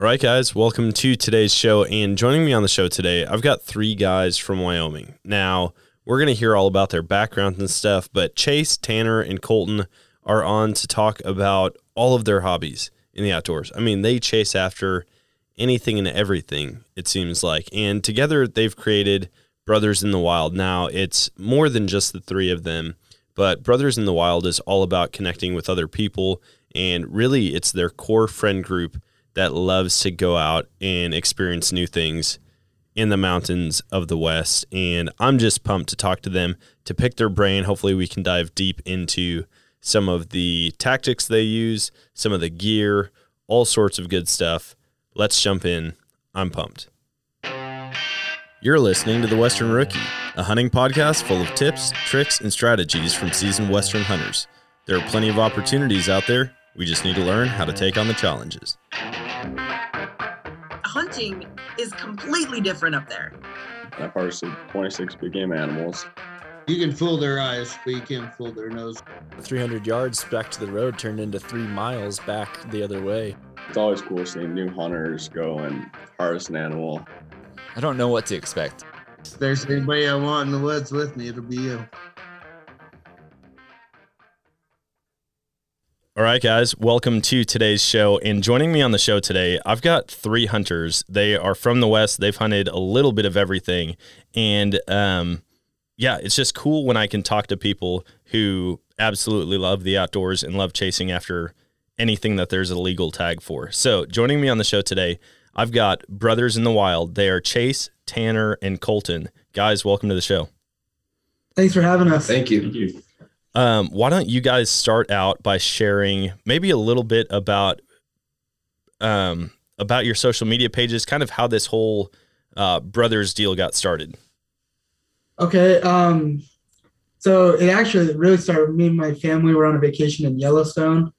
All right, guys, welcome to today's show. And joining me on the show today, I've got three guys from Wyoming. Now, we're going to hear all about their background and stuff, but Chase, Tanner, and Colton are on to talk about all of their hobbies in the outdoors. I mean, they chase after anything and everything, it seems like. And together, they've created Brothers in the Wild. Now, it's more than just the three of them, but Brothers in the Wild is all about connecting with other people. And really, it's their core friend group that loves to go out and experience new things in the mountains of the West. And I'm just pumped to talk to them, to pick their brain. Hopefully, we can dive deep into some of the tactics they use, some of the gear, all sorts of good stuff. Let's jump in. I'm pumped. You're listening to The Western Rookie, a hunting podcast full of tips, tricks, and strategies from seasoned Western hunters. There are plenty of opportunities out there. We just need to learn how to take on the challenges hunting is completely different up there. I've harvested 26 big game animals. You can fool their eyes, but you can't fool their nose. 300 yards back to the road turned into three miles back the other way. It's always cool seeing new hunters go and harvest an animal. I don't know what to expect. If there's anybody I want in the woods with me, it'll be you. All right, guys, welcome to today's show. And joining me on the show today, I've got three hunters. They are from the West. They've hunted a little bit of everything. And um, yeah, it's just cool when I can talk to people who absolutely love the outdoors and love chasing after anything that there's a legal tag for. So, joining me on the show today, I've got Brothers in the Wild. They are Chase, Tanner, and Colton. Guys, welcome to the show. Thanks for having us. Thank you. Thank you. Um, why don't you guys start out by sharing maybe a little bit about um, about your social media pages, kind of how this whole uh, brothers deal got started? Okay. Um, so it actually really started. Me and my family were on a vacation in Yellowstone.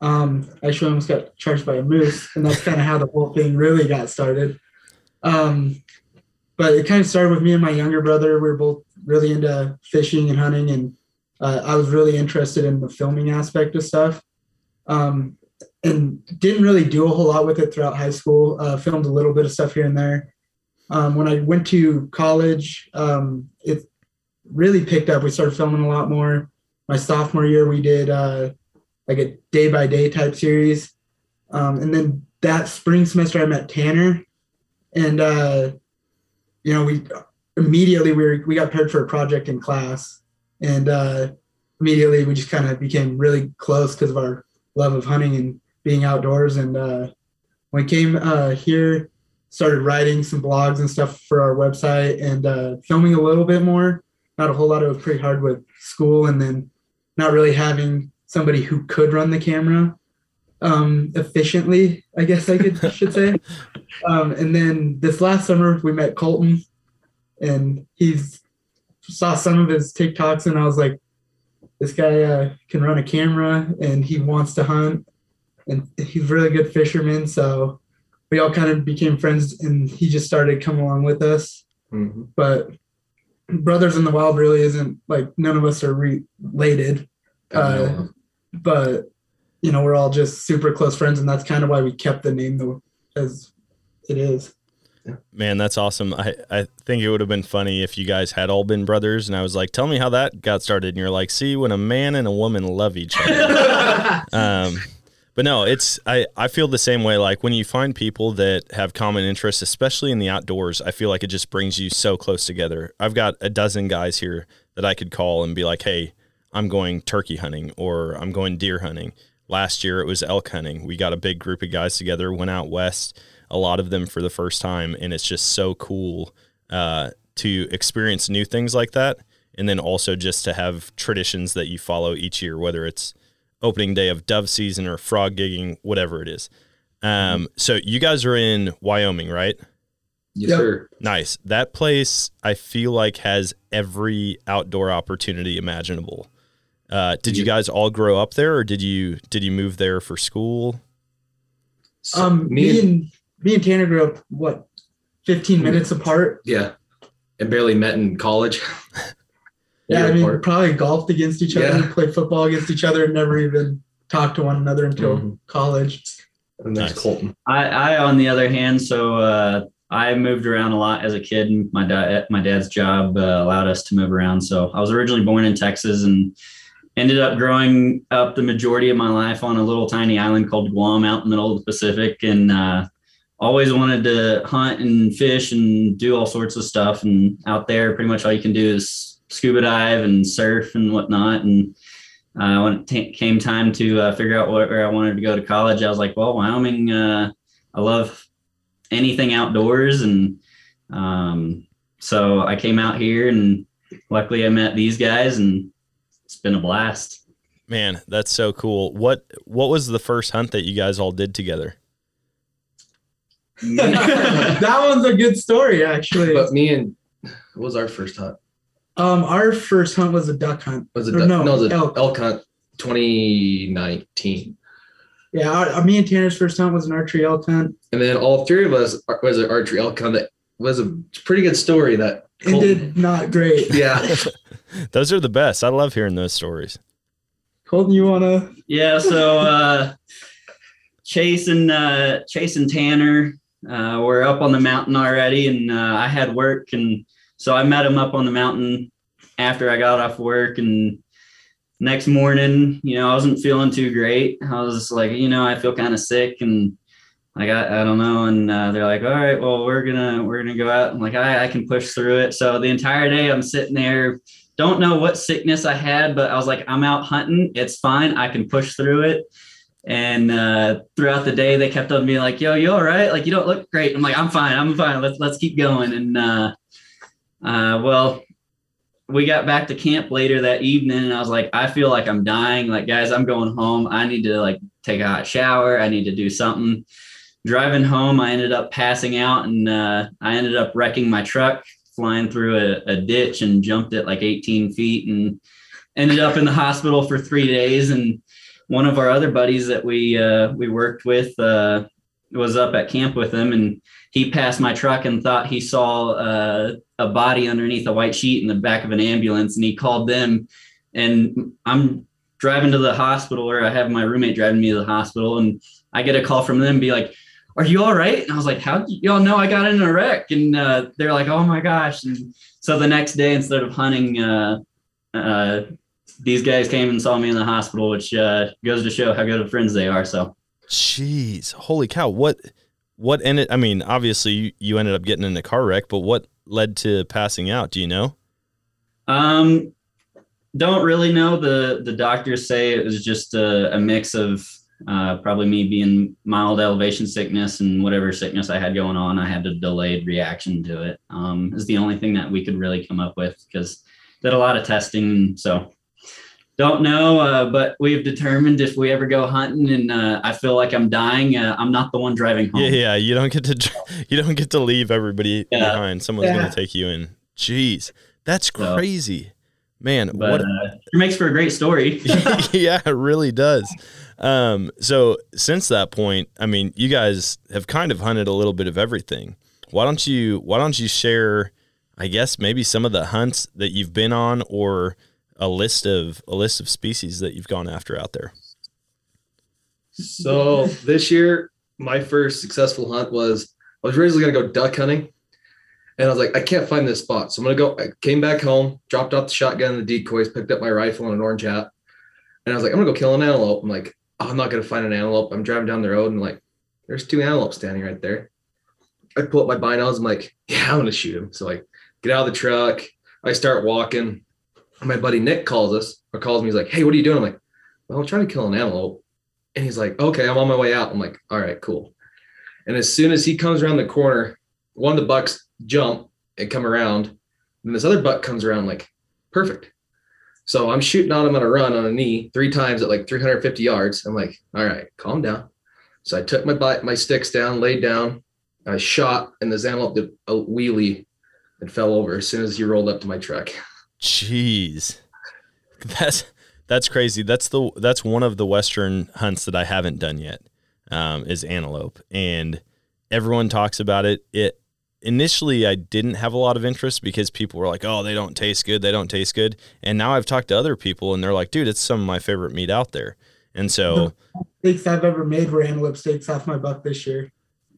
Um, actually, almost got charged by a moose, and that's kind of how the whole thing really got started. Um, but it kind of started with me and my younger brother. We were both really into fishing and hunting, and uh, I was really interested in the filming aspect of stuff. Um, and didn't really do a whole lot with it throughout high school. Uh, filmed a little bit of stuff here and there. Um, when I went to college, um, it really picked up. We started filming a lot more. My sophomore year, we did uh, like a day by day type series. Um, and then that spring semester, I met Tanner, and uh, you know, we immediately we were, we got paired for a project in class, and uh, immediately we just kind of became really close because of our love of hunting and being outdoors. And uh, when we came uh, here, started writing some blogs and stuff for our website and uh, filming a little bit more. Not a whole lot. It was pretty hard with school, and then not really having somebody who could run the camera um, efficiently. I guess I could should say. Um, and then this last summer we met Colton, and he's saw some of his TikToks and I was like, this guy uh, can run a camera and he wants to hunt and he's a really good fisherman. So we all kind of became friends and he just started coming along with us. Mm-hmm. But Brothers in the Wild really isn't like none of us are related. Uh, but you know, we're all just super close friends and that's kind of why we kept the name though as it is. Man, that's awesome. I, I think it would have been funny if you guys had all been brothers and I was like, tell me how that got started. And you're like, see, when a man and a woman love each other. um, But no, it's I, I feel the same way. Like when you find people that have common interests, especially in the outdoors, I feel like it just brings you so close together. I've got a dozen guys here that I could call and be like, Hey, I'm going turkey hunting or I'm going deer hunting. Last year it was elk hunting. We got a big group of guys together, went out west, a lot of them for the first time, and it's just so cool uh, to experience new things like that. And then also just to have traditions that you follow each year, whether it's opening day of dove season or frog gigging, whatever it is. Um, so you guys are in Wyoming, right? Yes, Yep. sir. Nice. That place I feel like has every outdoor opportunity imaginable. Uh, did you guys all grow up there, or did you did you move there for school? So Um, me and me and Tanner grew up what, 15 minutes apart. yeah, and barely met in college. Yeah, I mean, apart. probably golfed against each other, Yeah. played football against each other, and never even talked to one another until Mhm. college. and there's Nice. Colton. I, I, on the other hand, so uh, I moved around a lot as a kid. and My dad, my dad's job uh, allowed us to move around. So I was originally born in Texas and ended up growing up the majority of my life on a little tiny island called Guam, out in the middle of the Pacific, and uh, always wanted to hunt and fish and do all sorts of stuff. And out there, pretty much all you can do is scuba dive and surf and whatnot. And uh, when it t- came time to uh, figure out where I wanted to go to college, I was like, well, Wyoming, uh, I love anything outdoors. And um, so I came out here and luckily I met these guys and it's been a blast. Man, that's so cool. What what was the first hunt that you guys all did together? that one's a good story, actually. But me and what was our first hunt? Um, our first hunt was a duck hunt. Was it Or duck- no, no, it was a elk. elk. hunt 2019. Yeah, our, our- me and Tanner's first hunt was an archery elk hunt. And then all three of us was an archery elk hunt that was a pretty good story that Ended not great. yeah. Those are the best. I love hearing those stories. Colton, you wanna? Yeah, so uh, Chase and uh, Chase and Tanner uh, were up on the mountain already, and uh, I had work, and so I met him up on the mountain after I got off work. And next morning, you know, I wasn't feeling too great. I was like, you know, I feel kind of sick, and like I, I don't know. And uh, they're like, all right, well, we're gonna we're gonna go out. I'm like, I I can push through it. So the entire day, I'm sitting there don't know what sickness I had, but I was like, I'm out hunting. It's fine. I can push through it. And uh, throughout the day, they kept on being like, "Yo, you all right? Like, you don't look great." I'm like, "I'm fine. I'm fine. Let's let's keep going." And uh, uh, well, we got back to camp later that evening, and I was like, "I feel like I'm dying. Like, guys, I'm going home. I need to like take a hot shower. I need to do something." Driving home, I ended up passing out, and uh, I ended up wrecking my truck flying through a, a ditch and jumped it like 18 feet and ended up in the hospital for three days. And one of our other buddies that we uh, we worked with uh, was up at camp with him, and he passed my truck and thought he saw uh, a body underneath a white sheet in the back of an ambulance, and he called them. And I'm driving to the hospital, or I have my roommate driving me to the hospital, and I get a call from them, be like, are you all right? And I was like, how y'all know I got in a wreck? And uh, they're like, oh my gosh. And so the next day, instead of hunting, uh, uh, these guys came and saw me in the hospital, which uh, goes to show how good of friends they are. So Jeez, holy cow! What what ended? I mean, obviously you, you ended up getting in a car wreck, but what led to passing out? Do you know? Um, don't really know. The the doctors say it was just a, a mix of uh, probably me being mild elevation sickness and whatever sickness I had going on. I had a delayed reaction to it. Um, is the only thing that we could really come up with because did a lot of testing. So don't know, uh, but we've determined if we ever go hunting and uh, I feel like I'm dying, uh, I'm not the one driving home. Yeah, yeah. You don't get to you don't get to leave everybody Yeah. behind. Someone's Yeah. gonna take you in. Jeez, that's So- crazy, man. But what? uh, it makes for a great story. yeah, it really does. Um, so since that point, I mean, you guys have kind of hunted a little bit of everything. Why don't you why don't you share I guess maybe some of the hunts that you've been on or a list of a list of species that you've gone after out there. So this year, my first successful hunt was I was originally gonna go duck hunting, and I was like, I can't find this spot, so I'm gonna go. I came back home, dropped off the shotgun and the decoys, picked up my rifle and an orange hat, and I was like, I'm gonna go kill an antelope. I'm like, oh, I'm not gonna find an antelope. I'm driving down the road and like, there's two antelopes standing right there. I pull up my binos. I'm like, yeah, I'm gonna shoot him. So I get out of the truck. I start walking. My buddy Nick calls us or calls me. He's like, hey, what are you doing? I'm like, well, I'm trying to kill an antelope. And he's like, okay, I'm on my way out. I'm like, all right, cool. And as soon as he comes around the corner, one of the bucks jump and come around. And this other buck comes around like, perfect. So I'm shooting on him on a run on a knee three times at like 350 yards. I'm like, all right, calm down. So I took my my sticks down, laid down, I shot, and the antelope did a wheelie and fell over as soon as he rolled up to my truck. Jeez, that's that's crazy. That's the that's one of the western hunts that I haven't done yet. Um, is antelope, and everyone talks about it. It initially I didn't have a lot of interest because people were like, "Oh, they don't taste good. They don't taste good." And now I've talked to other people, and they're like, "Dude, it's some of my favorite meat out there." And so, steaks I've ever made were antelope steaks off my buck this year.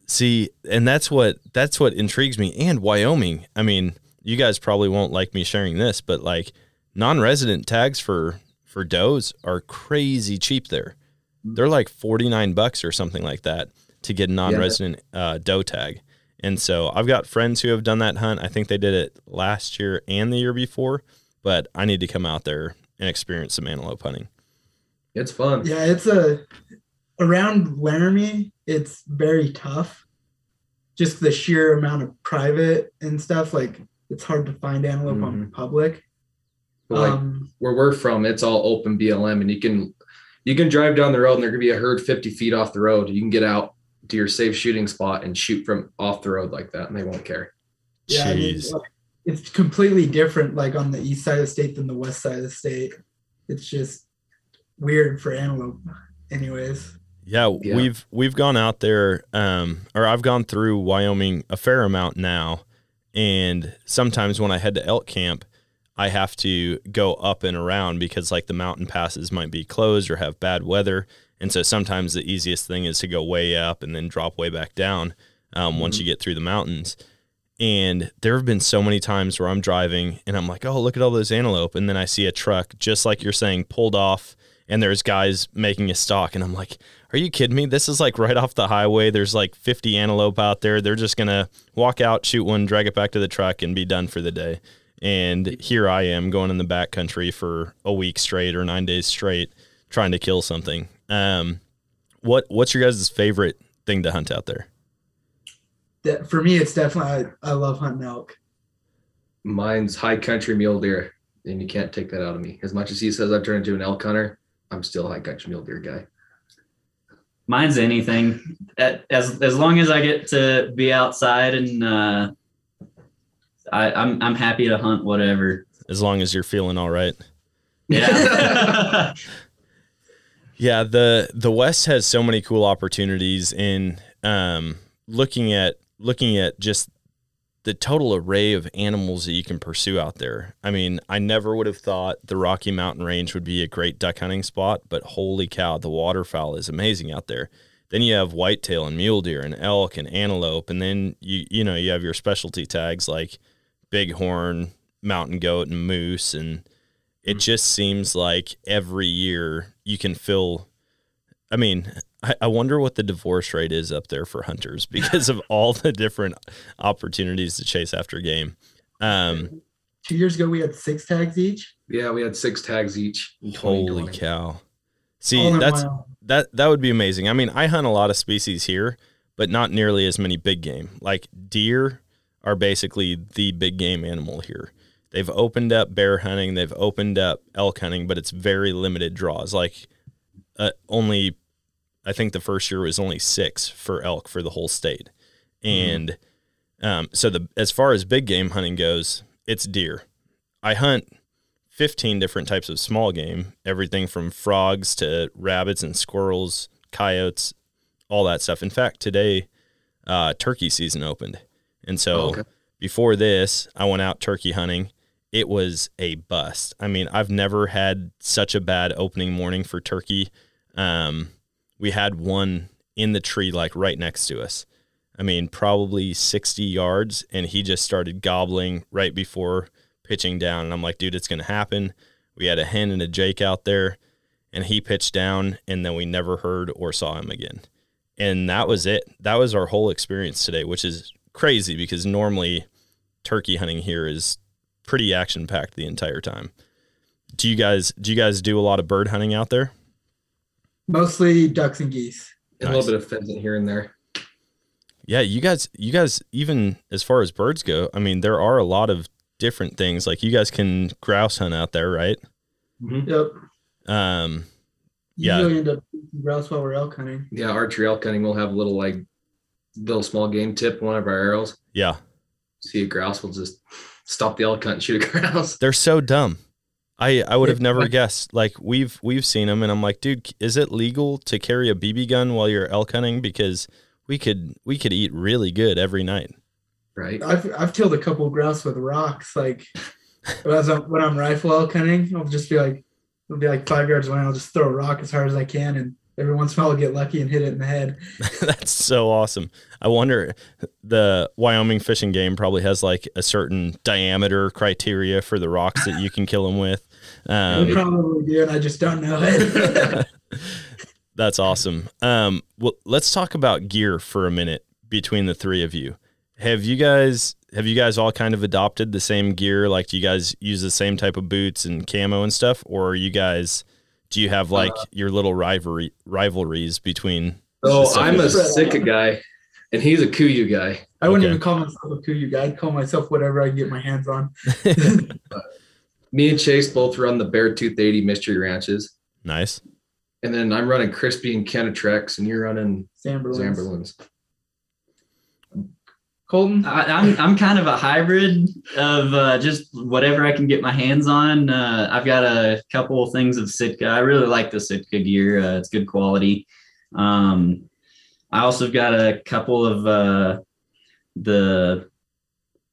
See, and that's what that's what intrigues me. And Wyoming, I mean, you guys probably won't like me sharing this, but like non-resident tags for for does are crazy cheap there. They're like 49 bucks or something like that to get a non-resident yeah. uh, doe tag. And so I've got friends who have done that hunt. I think they did it last year and the year before, but I need to come out there and experience some antelope hunting. It's fun. Yeah, it's a around Laramie, it's very tough. Just the sheer amount of private and stuff, like it's hard to find antelope mm-hmm. on public. like um, where we're from, it's all open BLM, and you can you can drive down the road, and there could be a herd 50 feet off the road. You can get out to your safe shooting spot and shoot from off the road like that, and they won't care. Yeah, it's, it's completely different, like on the east side of the state than the west side of the state. It's just weird for antelope, anyways. Yeah, yeah, we've we've gone out there, um, or I've gone through Wyoming a fair amount now, and sometimes when I head to elk camp, I have to go up and around because like the mountain passes might be closed or have bad weather, and so sometimes the easiest thing is to go way up and then drop way back down um, mm-hmm. once you get through the mountains. And there have been so many times where I'm driving and I'm like, oh, look at all those antelope, and then I see a truck just like you're saying pulled off and there's guys making a stalk and i'm like are you kidding me? This is like right off the highway. There's like 50 antelope out there. They're just gonna walk out shoot one drag it back to the truck and be done for the day. And here i am going in the back country for a week straight or nine days straight trying to kill something. Um, what what's your guys' favorite thing to hunt out there? For me it's definitely I, I love hunting elk. Mine's high country mule deer and you can't take that out of me. As much as he says i've turned into an elk hunter I'm still a high country mule deer guy. Mine's anything. As as long as I get to be outside and uh, I, I'm I'm happy to hunt whatever. As long as you're feeling all right. Yeah. yeah, the the West has so many cool opportunities in um, looking at looking at just the total array of animals that you can pursue out there. I mean, I never would have thought the Rocky Mountain Range would be a great duck hunting spot, but holy cow, the waterfowl is amazing out there. Then you have whitetail and mule deer and elk and antelope, and then you you know you have your specialty tags like bighorn, mountain goat, and moose, and it mm-hmm. just seems like every year you can fill. I mean, I, I wonder what the divorce rate is up there for hunters because of all the different opportunities to chase after game. Um, Two years ago, we had six tags each. Yeah, we had six tags each. Holy cow! See, that's that that would be amazing. I mean, I hunt a lot of species here, but not nearly as many big game. Like deer are basically the big game animal here. They've opened up bear hunting, they've opened up elk hunting, but it's very limited draws. Like uh, only I think the first year was only six for elk for the whole state. Mm-hmm. And um, so the as far as big game hunting goes, it's deer. I hunt 15 different types of small game, everything from frogs to rabbits and squirrels, coyotes, all that stuff. In fact, today uh, turkey season opened. And so oh, okay. before this, I went out turkey hunting. It was a bust. I mean, I've never had such a bad opening morning for turkey. Um, we had one in the tree like right next to us. I mean, probably 60 yards, and he just started gobbling right before pitching down. And I'm like, dude, it's going to happen. We had a hen and a Jake out there, and he pitched down, and then we never heard or saw him again. And that was it. That was our whole experience today, which is crazy because normally turkey hunting here is pretty action packed the entire time. Do you guys do you guys do a lot of bird hunting out there? Mostly ducks and geese. And a little bit of pheasant here and there. Yeah, you guys you guys even as far as birds go, I mean there are a lot of different things. Like you guys can grouse hunt out there, right? Yep. Um Yeah. Usually end up grouse while we're elk hunting. Yeah, archery elk hunting, we'll have a little like little small game tip one of our arrows. yeah. See a grouse, we'll just stop the elk hunt and shoot a grouse. They're so dumb. I I would have never guessed. Like we've we've seen them, and I'm like, dude, is it legal to carry a BB gun while you're elk hunting? Because we could we could eat really good every night. Right. I've I've killed a couple grouse with rocks. Like when, I was, when I'm rifle elk hunting, I'll just be like, it'll be like five yards away. And I'll just throw a rock as hard as I can, and every once in a while I'll get lucky and hit it in the head. That's so awesome. I wonder the Wyoming fishing game probably has like a certain diameter criteria for the rocks that you can kill them with. Um, probably do, and I just don't know it. That's awesome. Um, well, let's talk about gear for a minute between the three of you. Have you guys have you guys all kind of adopted the same gear? Like, do you guys use the same type of boots and camo and stuff, or are you guys do you have uh, like your little rivalry rivalries between? So the stuff I'm a guys- Sitka guy, and he's a Kuiu guy. I wouldn't Okay. even call myself a Kuiu guy. I'd call myself whatever I can get my hands on. Me and Chase both run the Beartooth 80 Mystery Ranches. nice. And then I'm running Crispi and Kenetrek, and you're running Zamberlans. Zamberlans. Colton, I, I'm I'm kind of a hybrid of uh, just whatever I can get my hands on. Uh, I've got a couple of things of Sitka. I really like the Sitka gear. Uh, it's good quality. Um, I also got a couple of uh, the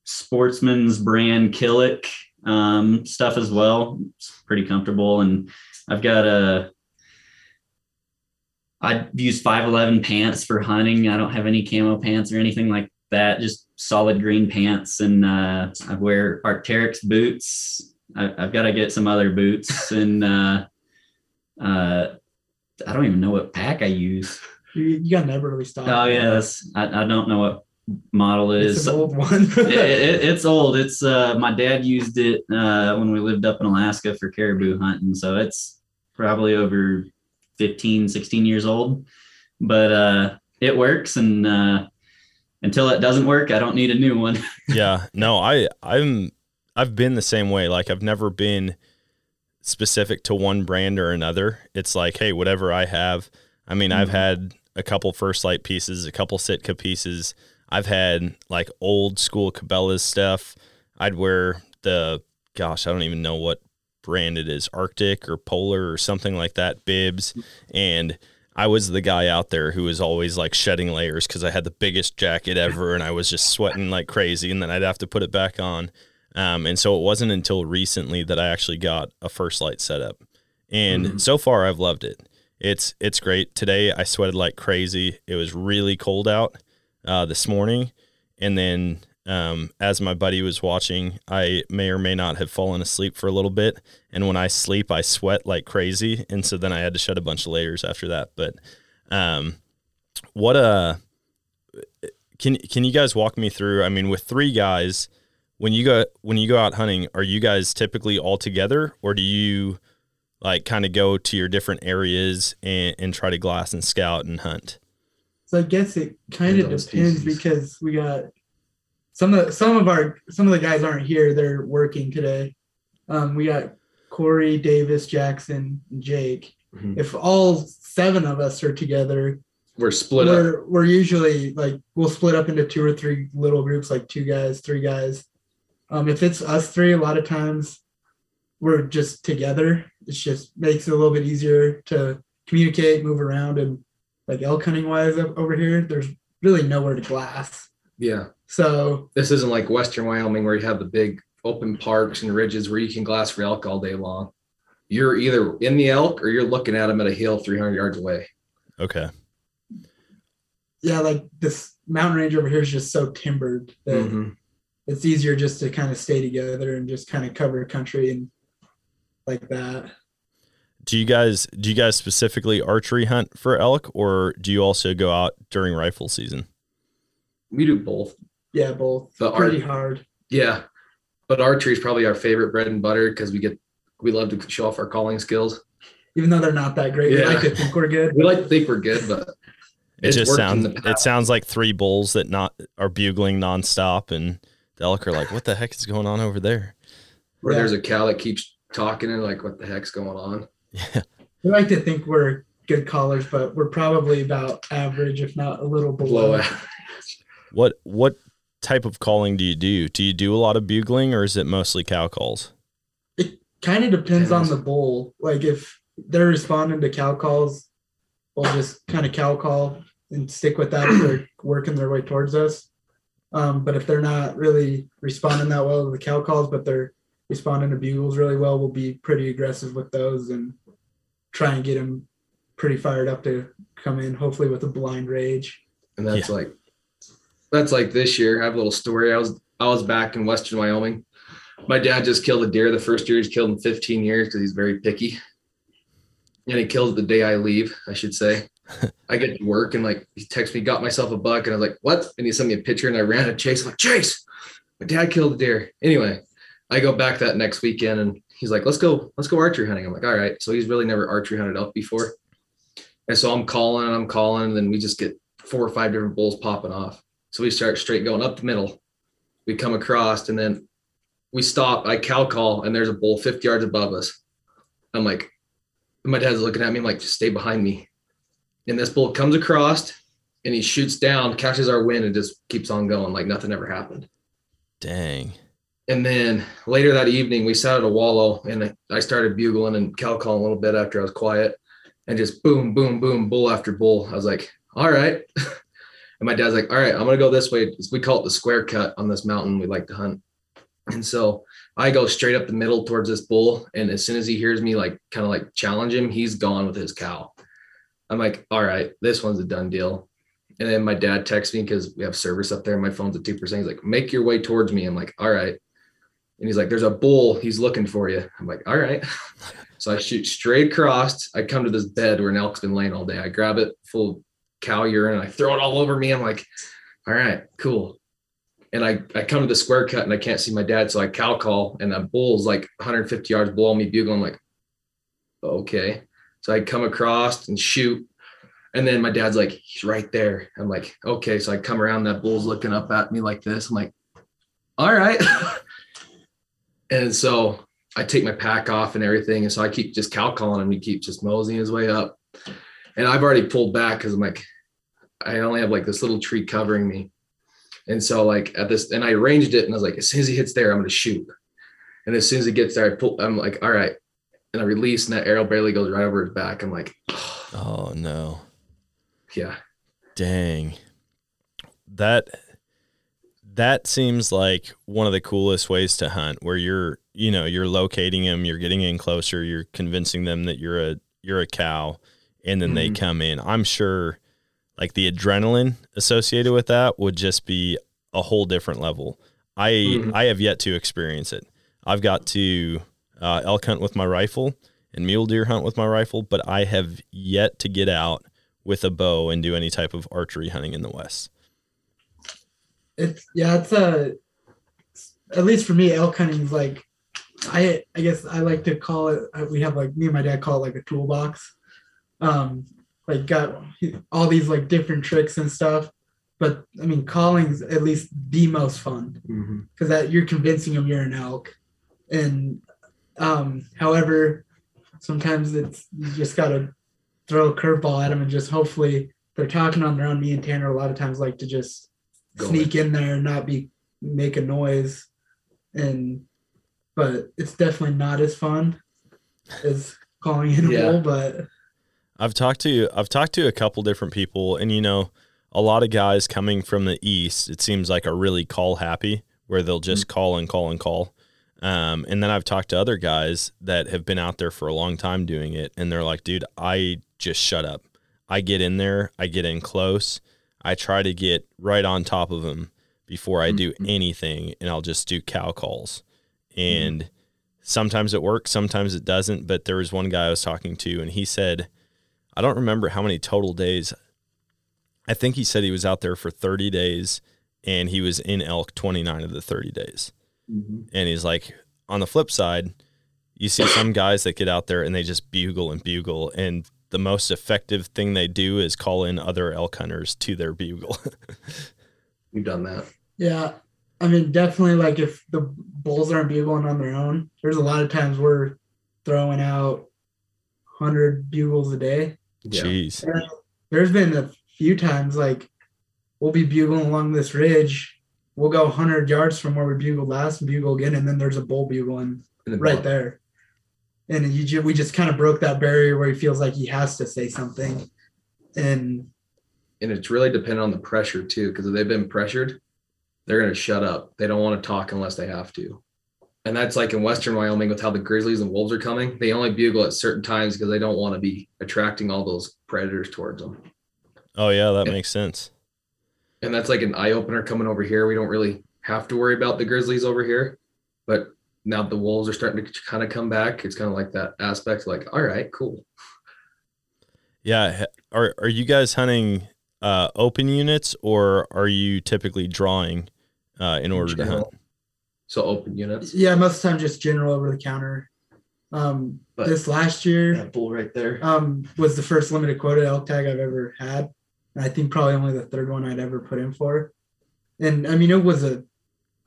Sportsman's brand Killik um, stuff as well. It's pretty comfortable, and I've got a. I use 511 pants for hunting. I don't have any camo pants or anything like that. Just solid green pants, and uh, I wear Arcteryx boots. I, I've got to get some other boots, and uh, uh, I don't even know what pack I use. you, you got never really stop. Oh yes, I, I don't know what model it it's is. an old one. it, it- it's old. It's uh, my dad used it uh, when we lived up in Alaska for caribou hunting, so it's probably over 15, 16 years old. But uh, it works, and uh, until it doesn't work, I don't need a new one. yeah no i i'm i've been the same way. Like i've never been specific to one brand or another. It's like hey whatever i have i mean i've mm-hmm. had a couple First Lite pieces a couple sitka pieces. I've had like old school cabela's stuff. I'd wear the gosh i don't even know what brand it is arctic or polar or something like that bibs. Mm-hmm. And I was the guy out there who was always like shedding layers because I had the biggest jacket ever and I was just sweating like crazy and then I'd have to put it back on. Um, and so it wasn't until recently that I actually got a First Lite setup. And so far I've loved it. It's it's great. Today I sweated like crazy. It was really cold out uh, this morning. And then um, as my buddy was watching, I may or may not have fallen asleep for a little bit. And when I sleep, I sweat like crazy. And so then I had to shed a bunch of layers after that. But um, what uh can can you guys walk me through? I mean, with three guys, when you go when you go out hunting, are you guys typically all together, or do you like kind of go to your different areas and, and try to glass and scout and hunt? So I guess it kind of Depends on depends species. because we got some of some of our some of the guys aren't here. They're working today. Um, we got Corey, Davis, Jackson, and Jake. Mhm. If all seven of us are together, We're split up. we're we're usually like we'll split up into two or three little groups, like two guys, three guys. Um, if it's us three, a lot of times we're just together. It just makes it a little bit easier to communicate, move around, and like elk hunting wise up over here, there's really nowhere to glass. Yeah. So This isn't like Western Wyoming where you have the big open parks and ridges where you can glass for elk all day long. You're either in the elk or you're looking at them at a hill 300 yards away. Okay. yeah, like this mountain range over here is just so timbered that Mhm. it's easier just to kind of stay together and just kind of cover country and like that. do you guys do you guys specifically archery hunt for elk, or do you also go out during rifle season? We do both. Yeah, both. The Pretty art- hard. Yeah, but archery is probably our favorite bread and butter because we get we love to show off our calling skills. Even though they're not that great, yeah. we like to think we're good. We like to think we're good, but It just sounds it sounds like three bulls that not are bugling nonstop, and the elk are like, "What the heck is going on over there?" where Yeah. there's a cow that keeps talking and like, what the heck's going on? Yeah, We like to think we're good callers, but we're probably about average, if not a little below. Blow out. what what type of calling do you do? Do you do a lot of bugling, or is it mostly cow calls? It kind of depends on the bull. Like if they're responding to cow calls, we'll just kind of cow call and stick with that if they're working their way towards us. Um, but if they're not really responding that well to the cow calls, but they're responding to bugles really well, we'll be pretty aggressive with those and try and get them pretty fired up to come in, hopefully with a blind rage. and that's like that's like this year. I have a little story. I was I was back in Western Wyoming. My dad just killed a deer the first year he's killed in 15 years because he's very picky. And he killed the day I leave, I should say. I get to work and like he texts me, got myself a buck, and I was like, what? And he sent me a picture and I ran a Chase. I'm like, Chase, my dad killed a deer. Anyway, I go back that next weekend and he's like, let's go, let's go archery hunting. I'm like, all right. So he's really never archery hunted elk before. And so I'm calling and I'm calling, and then we just get four or five different bulls popping off. So we start straight going up the middle. We come across and then we stop. I cow call and there's a bull 50 yards above us. I'm like, my dad's looking at me. I'm like, just stay behind me. And this bull comes across and he shoots down, catches our wind, and just keeps on going like nothing ever happened. Dang. And then later that evening, we sat at a wallow and I started bugling and cow calling a little bit after I was quiet and just boom, boom, boom, bull after bull. I was like, all right. and my dad's like, all right, I'm going to go this way. We call it the square cut on this mountain we like to hunt. And so I go straight up the middle towards this bull. And as soon as he hears me, like, kind of like challenge him, he's gone with his cow. I'm like, all right, this one's a done deal. And then my dad texts me because we have service up there. And my phone's at 2%. He's like, make your way towards me. I'm like, all right. And he's like, there's a bull. He's looking for you. I'm like, all right. so I shoot straight across. I come to this bed where an elk's been laying all day. I grab it full cow urine. And I throw it all over me. I'm like, all right, cool. And I, I come to the square cut and I can't see my dad. So I cow call and that bull's like 150 yards below me bugle. I'm like, okay. So I come across and shoot. And then my dad's like, he's right there. I'm like, okay. So I come around, that bull's looking up at me like this. I'm like, all right. and so I take my pack off and everything. And so I keep just cow calling him. He keeps just moseying his way up. And I've already pulled back because I'm like, I only have like this little tree covering me. And so like at this, and I arranged it and I was like, as soon as he hits there, I'm going to shoot. And as soon as he gets there, I pull, I'm like, all right. And I release and that arrow barely goes right over his back. I'm like, Oh no. yeah. Dang. That that seems like one of the coolest ways to hunt where you're, you know, you're locating them, you're getting in closer, you're convincing them that you're a you're a cow and then they Mhm. come in. I'm sure like the adrenaline associated with that would just be a whole different level. I Mhm. I have yet to experience it. I've got to uh, elk hunt with my rifle and mule deer hunt with my rifle, but I have yet to get out with a bow and do any type of archery hunting in the West. It's yeah, it's a at least for me, elk hunting is like I I guess I like to call it. uh, We have like me and my dad call it like a toolbox. Um, like got all these like different tricks and stuff. But I mean, calling's at least the most fun because that you're convincing them you're an elk. And um, however, sometimes it's you just gotta throw a curveball at them and just hopefully they're talking on their own. Me and Tanner a lot of times like to just Go sneak in there and not be make a noise. And but it's definitely not as fun as calling in a Yeah. bull, but I've talked to I've talked to a couple different people, and you know, a lot of guys coming from the east, it seems like are really call happy, where they'll mm-hmm. just call and call and call. Um, and then I've talked to other guys that have been out there for a long time doing it, and they're like, dude, I just shut up. I get in there, I get in close, I try to get right on top of them before I do mm-hmm. anything, and I'll just do cow calls. Mm-hmm. And sometimes it works, sometimes it doesn't. But there was one guy I was talking to, and he said, I don't remember how many total days. I think he said he was out there for 30 days and he was in elk 29 of the 30 days. Mhm. And he's like, on the flip side, you see some guys that get out there and they just bugle and bugle. And the most effective thing they do is call in other elk hunters to their bugle. We've done that. Yeah. I mean, definitely like if the bulls aren't bugling on their own, there's a lot of times we're throwing out 100 bugles a day. Yeah. Jeez. And there's been a few times like we'll be bugling along this ridge. We'll go 100 yards from where we bugled last and bugle again. And then there's a bull bugling the right bump. there. And you ju- we just kind of broke that barrier where he feels like he has to say something. And and it's really dependent on the pressure too because if they've been pressured they're going to shut up they don't want to talk unless they have to and that's like in western wyoming with how the grizzlies and wolves are coming they only bugle at certain times because they don't want to be attracting all those predators towards them Oh, yeah, that makes sense. and that's like an eye-opener coming over here we don't really have to worry about the grizzlies over here but now the wolves are starting to kind of come back it's kind of like that aspect like all right cool Yeah. Are, are you guys hunting uh, open units or are you typically drawing uh, in order to hunt? So open units yeah, most of the time just general over the counter. Um, But- this last year, that bull right there um, was the first limited quota elk tag I've ever had. And I think probably only the third one I'd ever put in for. And I mean, it was a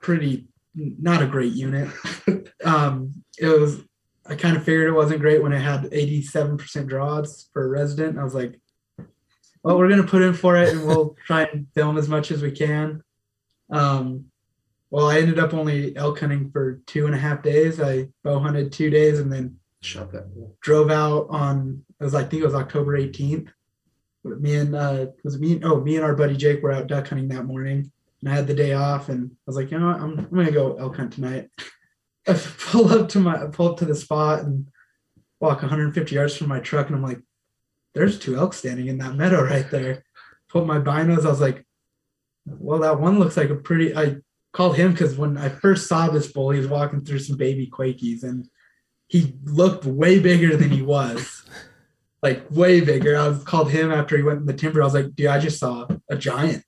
pretty, not a great unit. um, it was, I kind of figured it wasn't great when it had 87% draws for a resident. I was like, well, we're going to put in for it and we'll try and film as much as we can. Um, well, I ended up only elk hunting for two and a half days. I bow hunted two days and then shot that drove out on it was I think it was October 18th. Me and uh was it me oh me and our buddy Jake were out duck hunting that morning and I had the day off and I was like, you know what, I'm, I'm gonna go elk hunt tonight. I pull up to my I pull up to the spot and walk 150 yards from my truck and I'm like, there's two elk standing in that meadow right there. Put my binos, I was like, well, that one looks like a pretty I called him because when I first saw this bull, he was walking through some baby quakies and he looked way bigger than he was. like way bigger. I was called him after he went in the timber. I was like, dude, I just saw a giant.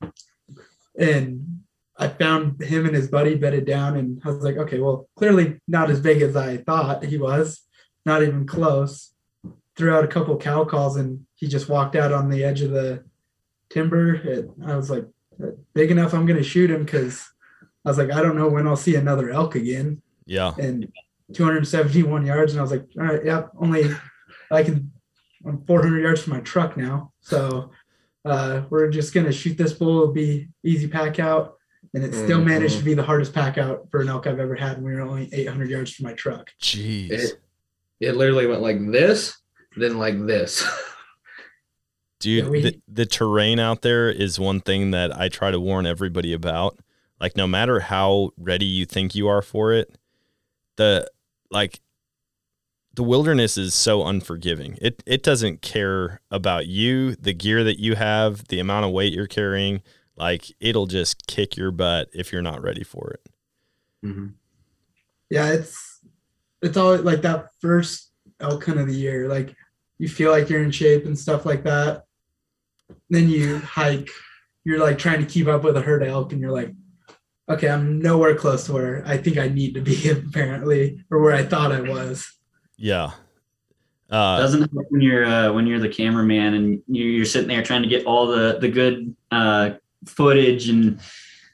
And I found him and his buddy bedded down, and I was like, okay, well, clearly not as big as I thought he was, not even close. Threw out a couple cow calls, and he just walked out on the edge of the timber. It, I was like, big enough, I'm going to shoot him because I was like, I don't know when I'll see another elk again Yeah. and 271 yards. And I was like, all right, yep, only I can, I'm 400 yards from my truck now. So uh, we're just going to shoot this bull. It'll be easy pack out. And it still managed to be the hardest pack out for an elk I've ever had. And we were only 800 yards from my truck. Jeez. it, it literally went like this then like this Dude, Yeah, we- the, the terrain out there is one thing that I try to warn everybody about. Like, no matter how ready you think you are for it, the like the wilderness is so unforgiving. It it doesn't care about you, the gear that you have, the amount of weight you're carrying. Like, it'll just kick your butt if you're not ready for it. Mhm. Yeah, it's it's always like that first elk hunt of the year. Like you feel like you're in shape and stuff like that. Then you hike, you're like trying to keep up with a herd of elk, and you're like, okay, I'm nowhere close to where I think I need to be, apparently, or where I thought I was. Yeah. Uh, doesn't help when you're uh, when you're the cameraman and you're, you're sitting there trying to get all the the good uh, footage and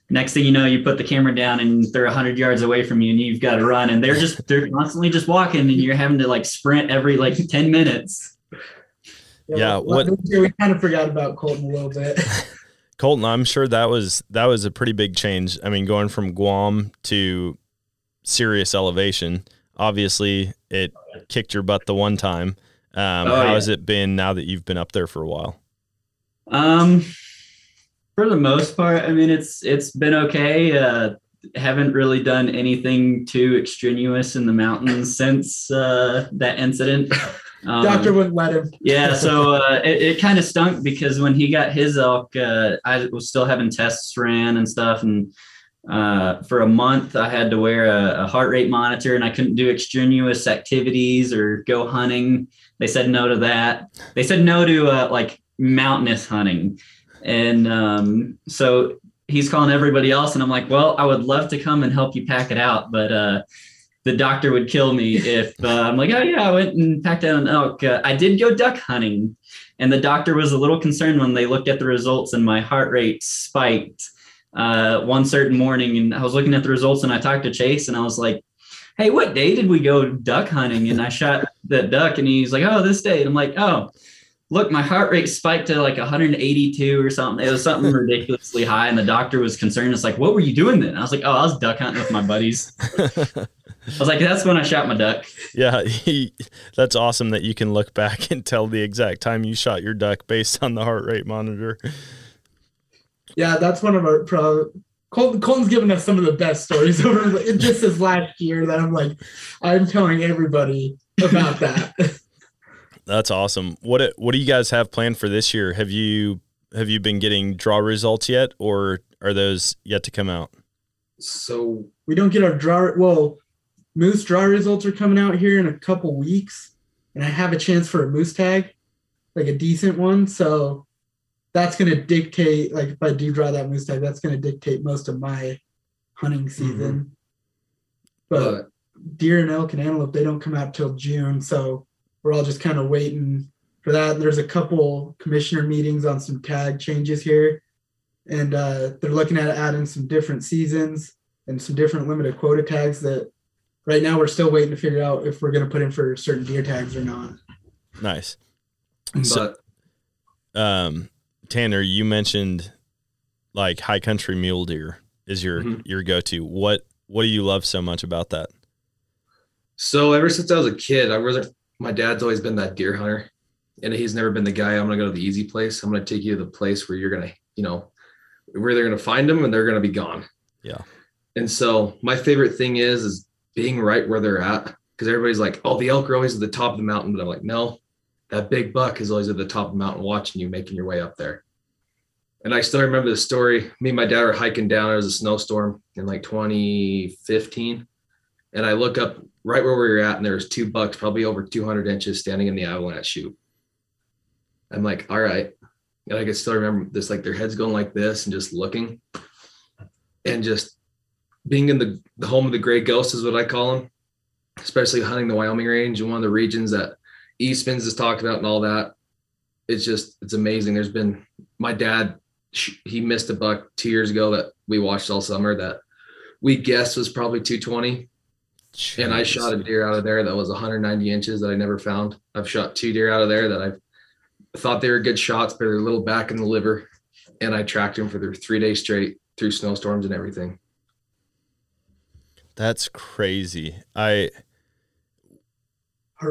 next thing you know you put the camera down and they're 100 yards away from you and you've got to run and they're just they're constantly just walking and you're having to like sprint every like 10 minutes Yeah, well, what- this we kind of forgot about Colton a little bit. Colton, I'm sure that was that was a pretty big change. I mean, going from Guam to serious elevation. Obviously, it kicked your butt the one time. Um, Oh, how yeah. has it been now that you've been up there for a while? Um, for the most part, I mean, it's it's been okay. Uh, haven't really done anything too extraneous in the mountains since uh, that incident. Um, Doctor wouldn't let him. yeah, so uh, it, it kind of stunk because when he got his elk, uh, I was still having tests ran and stuff, and uh, for a month, I had to wear a, a, heart rate monitor and I couldn't do extraneous activities or go hunting. They said no to that. They said no to uh, like mountainous hunting. And um, so he's calling everybody else. And I'm like, well, I would love to come and help you pack it out. But uh, the doctor would kill me if uh, I'm like, oh, yeah, I went and packed out an elk. Uh, I did go duck hunting. And the doctor was a little concerned when they looked at the results and my heart rate spiked uh, one certain morning. And I was looking at the results and I talked to Chase and I was like, hey, what day did we go duck hunting? And I shot that duck and he's like, oh, this day. And I'm like, oh, look, my heart rate spiked to like 182 or something. It was something ridiculously high. And the doctor was concerned. It's like, what were you doing then? I was like, oh, I was duck hunting with my buddies. I was like, that's when I shot my duck. Yeah, he, that's awesome that you can look back and tell the exact time you shot your duck based on the heart rate monitor. Yeah, that's one of our pro. Colton, Colton's given us some of the best stories over just this last year that I'm like, I'm telling everybody about that. That's awesome. What what do you guys have planned for this year? Have you have you been getting draw results yet, or are those yet to come out? So we don't get our draw. Well, moose draw results are coming out here in a couple weeks, and I have a chance for a moose tag, like a decent one. So that's going to dictate like if i do draw that moose tag that's going to dictate most of my hunting mm-hmm. season mm-hmm. but deer and elk and antelope they don't come out till june so we're all just kind of waiting for that there's a couple commissioner meetings on some tag changes here and uh, they're looking at adding some different seasons and some different limited quota tags that right now we're still waiting to figure out if we're going to put in for certain deer tags or not nice but um Tanner, you mentioned like high country mule deer is your mm-hmm. your go to. What what do you love so much about that? So ever since I was a kid, I wasn't. My dad's always been that deer hunter, and he's never been the guy. I'm gonna go to the easy place. I'm gonna take you to the place where you're gonna, you know, where they're gonna find them and they're gonna be gone. Yeah. And so my favorite thing is is being right where they're at because everybody's like, oh, the elk are always at the top of the mountain, but I'm like, no, that big buck is always at the top of the mountain watching you, making your way up there. And I still remember the story. Me and my dad were hiking down. There was a snowstorm in like 2015. And I look up right where we were at, and there's two bucks, probably over 200 inches, standing in the avalanche chute. I'm like, all right. And I can still remember this, like their heads going like this and just looking. And just being in the, the home of the gray ghost is what I call them, especially hunting the Wyoming range and one of the regions that Eastman's has talked about and all that. It's just it's amazing. There's been my dad he missed a buck two years ago that we watched all summer that we guessed was probably 220. Jeez. And I shot a deer out of there that was 190 inches that I never found. I've shot two deer out of there that I thought they were good shots, but they're a little back in the liver. And I tracked them for their three days straight through snowstorms and everything. That's crazy. I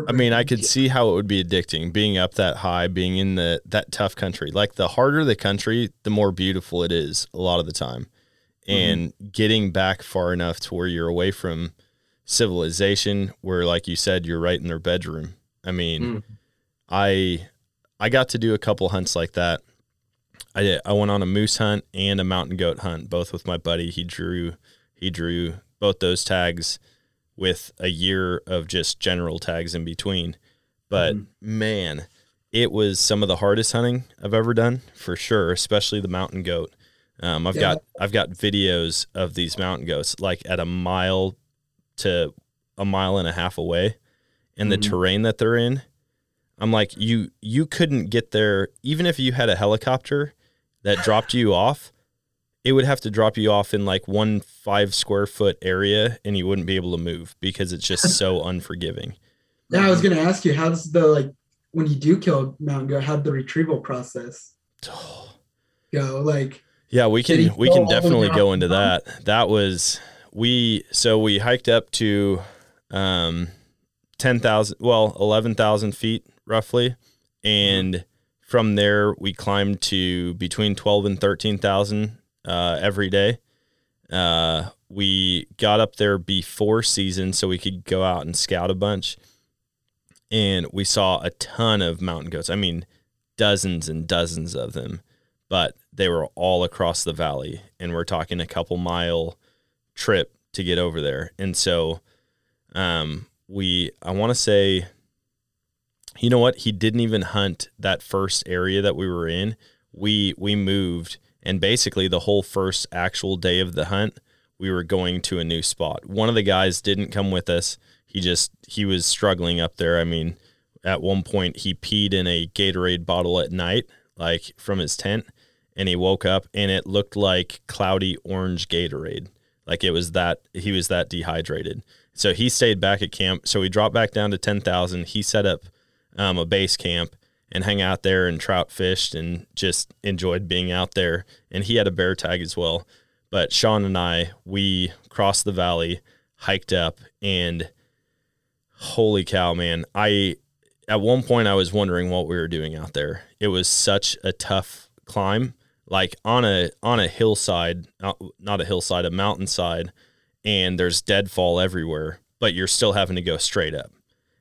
I mean, I could see how it would be addicting being up that high, being in the that tough country. Like the harder the country, the more beautiful it is a lot of the time. Mm-hmm. And getting back far enough to where you're away from civilization where like you said you're right in their bedroom. I mean, mm. I I got to do a couple hunts like that. I did, I went on a moose hunt and a mountain goat hunt both with my buddy. He drew he drew both those tags with a year of just general tags in between. But mm man, it was some of the hardest hunting I've ever done for sure, especially the mountain goat. Um, I've yeah. got I've got videos of these mountain goats like at a mile to a mile and a half away, and mm the terrain that they're in. I'm like you you couldn't get there even if you had a helicopter that dropped you off it would have to drop you off in like one five square foot area and you wouldn't be able to move because it's just so unforgiving. Yeah, I was gonna ask you, how's the like when you do kill mountain goat, how'd the retrieval process go? Like Yeah, we can we can definitely go into that. That was we so we hiked up to um ten thousand well, eleven thousand feet roughly. And mm-hmm. from there we climbed to between twelve and thirteen thousand uh, every day. Uh, we got up there before season so we could go out and scout a bunch. And we saw a ton of mountain goats. I mean, dozens and dozens of them, but they were all across the valley. And we're talking a couple mile trip to get over there. And so um, we, I want to say, you know what? He didn't even hunt that first area that we were in. We we moved, and basically the whole first actual day of the hunt, we were going to a new spot. One of the guys didn't come with us. He just he was struggling up there. I mean, at one point he peed in a Gatorade bottle at night, like from his tent, and he woke up and it looked like cloudy orange Gatorade. Like it was that he was that dehydrated. So he stayed back at camp. So we dropped back down to ten thousand. He set up um, a base camp and hang out there and trout fished and just enjoyed being out there. And he had a bear tag as well. But Sean and I, we crossed the valley, hiked up, and holy cow, man! I at one point I was wondering what we were doing out there. It was such a tough climb, like on a on a hillside, not, not a hillside, a mountainside, and there's deadfall everywhere, but you're still having to go straight up.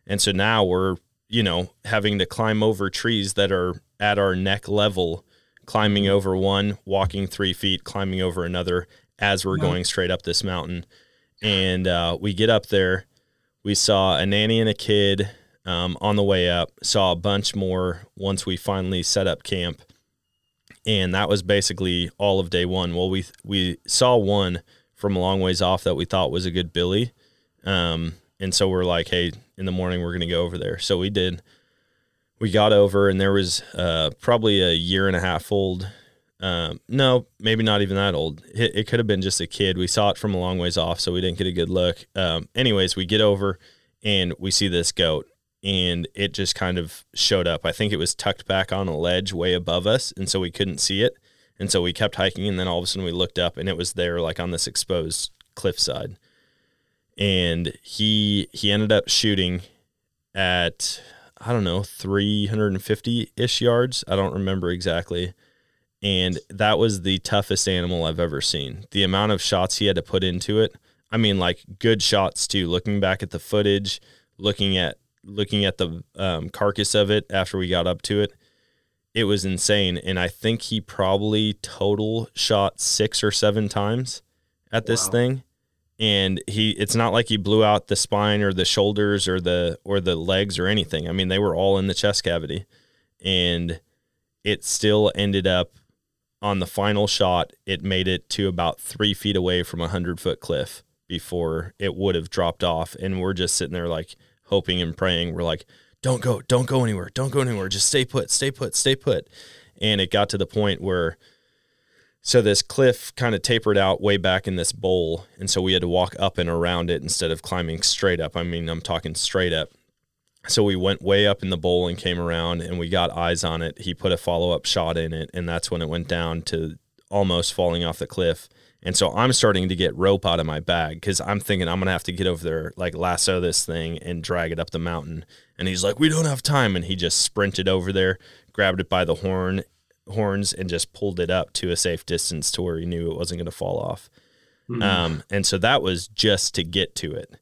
And so now we're you know, having to climb over trees that are at our neck level, climbing over one, walking three feet, climbing over another as we're going straight up this mountain. And uh, we get up there, we saw a nanny and a kid um, on the way up, saw a bunch more once we finally set up camp. And that was basically all of day one. Well, we we saw one from a long ways off that we thought was a good billy. Um, and so we're like, hey, in the morning we're to go over there. So we did. We got over, and there was uh, probably a year and a half old. Um, no, maybe not even that old. It, it, could have been just a kid. We saw it from a long ways off, so we didn't get a good look. Um, anyways, we get over and we see this goat, and it just kind of showed up. I think it was tucked back on a ledge way above us, and so we couldn't see it. And so we kept hiking, and then all of a sudden we looked up, and it was there, like on this exposed cliffside and he he ended up shooting at I don't know 350 ish yards. I don't remember exactly. And that was the toughest animal I've ever seen. The amount of shots he had to put into it. I mean, like good shots too. Looking back at the footage, looking at looking at the um, carcass of it after we got up to it, it was insane. And I think he probably total shot six or seven times at this wow. thing and he it's not like he blew out the spine or the shoulders or the or the legs or anything. I mean, they were all in the chest cavity. And it still ended up on the final shot, it made it to about three feet away from a hundred foot cliff before it would have dropped off. And we're just sitting there like hoping and praying. We're like, don't go, don't go anywhere, don't go anywhere. Just stay put, stay put, stay put. And it got to the point where so this cliff kind of tapered out way back in this bowl, and so we had to walk up and around it instead of climbing straight up. I mean, I'm talking straight up. So we went way up in the bowl and came around, and we got eyes on it. He put a follow up shot in it, and that's when it went down to almost falling off the cliff. And so I'm starting to get rope out of my bag because I'm thinking I'm gonna have to get over there, like lasso this thing and drag it up the mountain. And he's like, "We don't have time," and he just sprinted over there, grabbed it by the horn, horns and just pulled it up to a safe distance to where he knew it wasn't going to fall off. Mm-hmm. Um, and so that was just to get to it.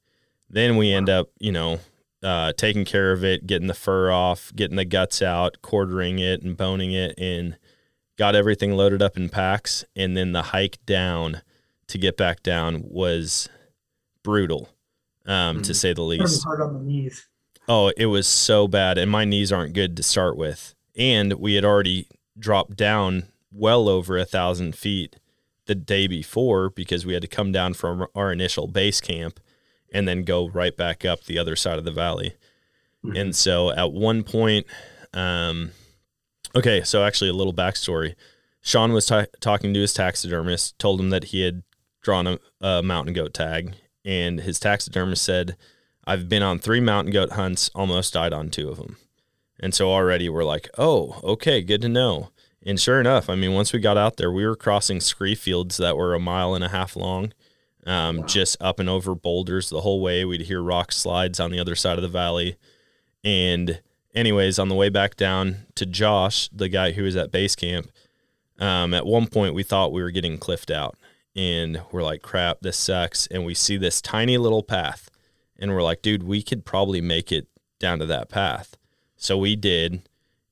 Then we end up, you know, uh, taking care of it, getting the fur off, getting the guts out, quartering it and boning it, and got everything loaded up in packs. And then the hike down to get back down was brutal, um, mm-hmm. to say the least. Hard on the knees. Oh, it was so bad, and my knees aren't good to start with. And we had already dropped down well over a thousand feet the day before because we had to come down from our initial base camp and then go right back up the other side of the valley. Mm-hmm. And so at one point, um, okay, so actually a little backstory. Sean was t- talking to his taxidermist, told him that he had drawn a, a mountain goat tag, and his taxidermist said, I've been on three mountain goat hunts, almost died on two of them. And so already we're like, oh, okay, good to know. And sure enough, I mean, once we got out there, we were crossing scree fields that were a mile and a half long, um, wow. just up and over boulders the whole way. We'd hear rock slides on the other side of the valley. And, anyways, on the way back down to Josh, the guy who was at base camp, um, at one point we thought we were getting cliffed out. And we're like, crap, this sucks. And we see this tiny little path. And we're like, dude, we could probably make it down to that path. So we did.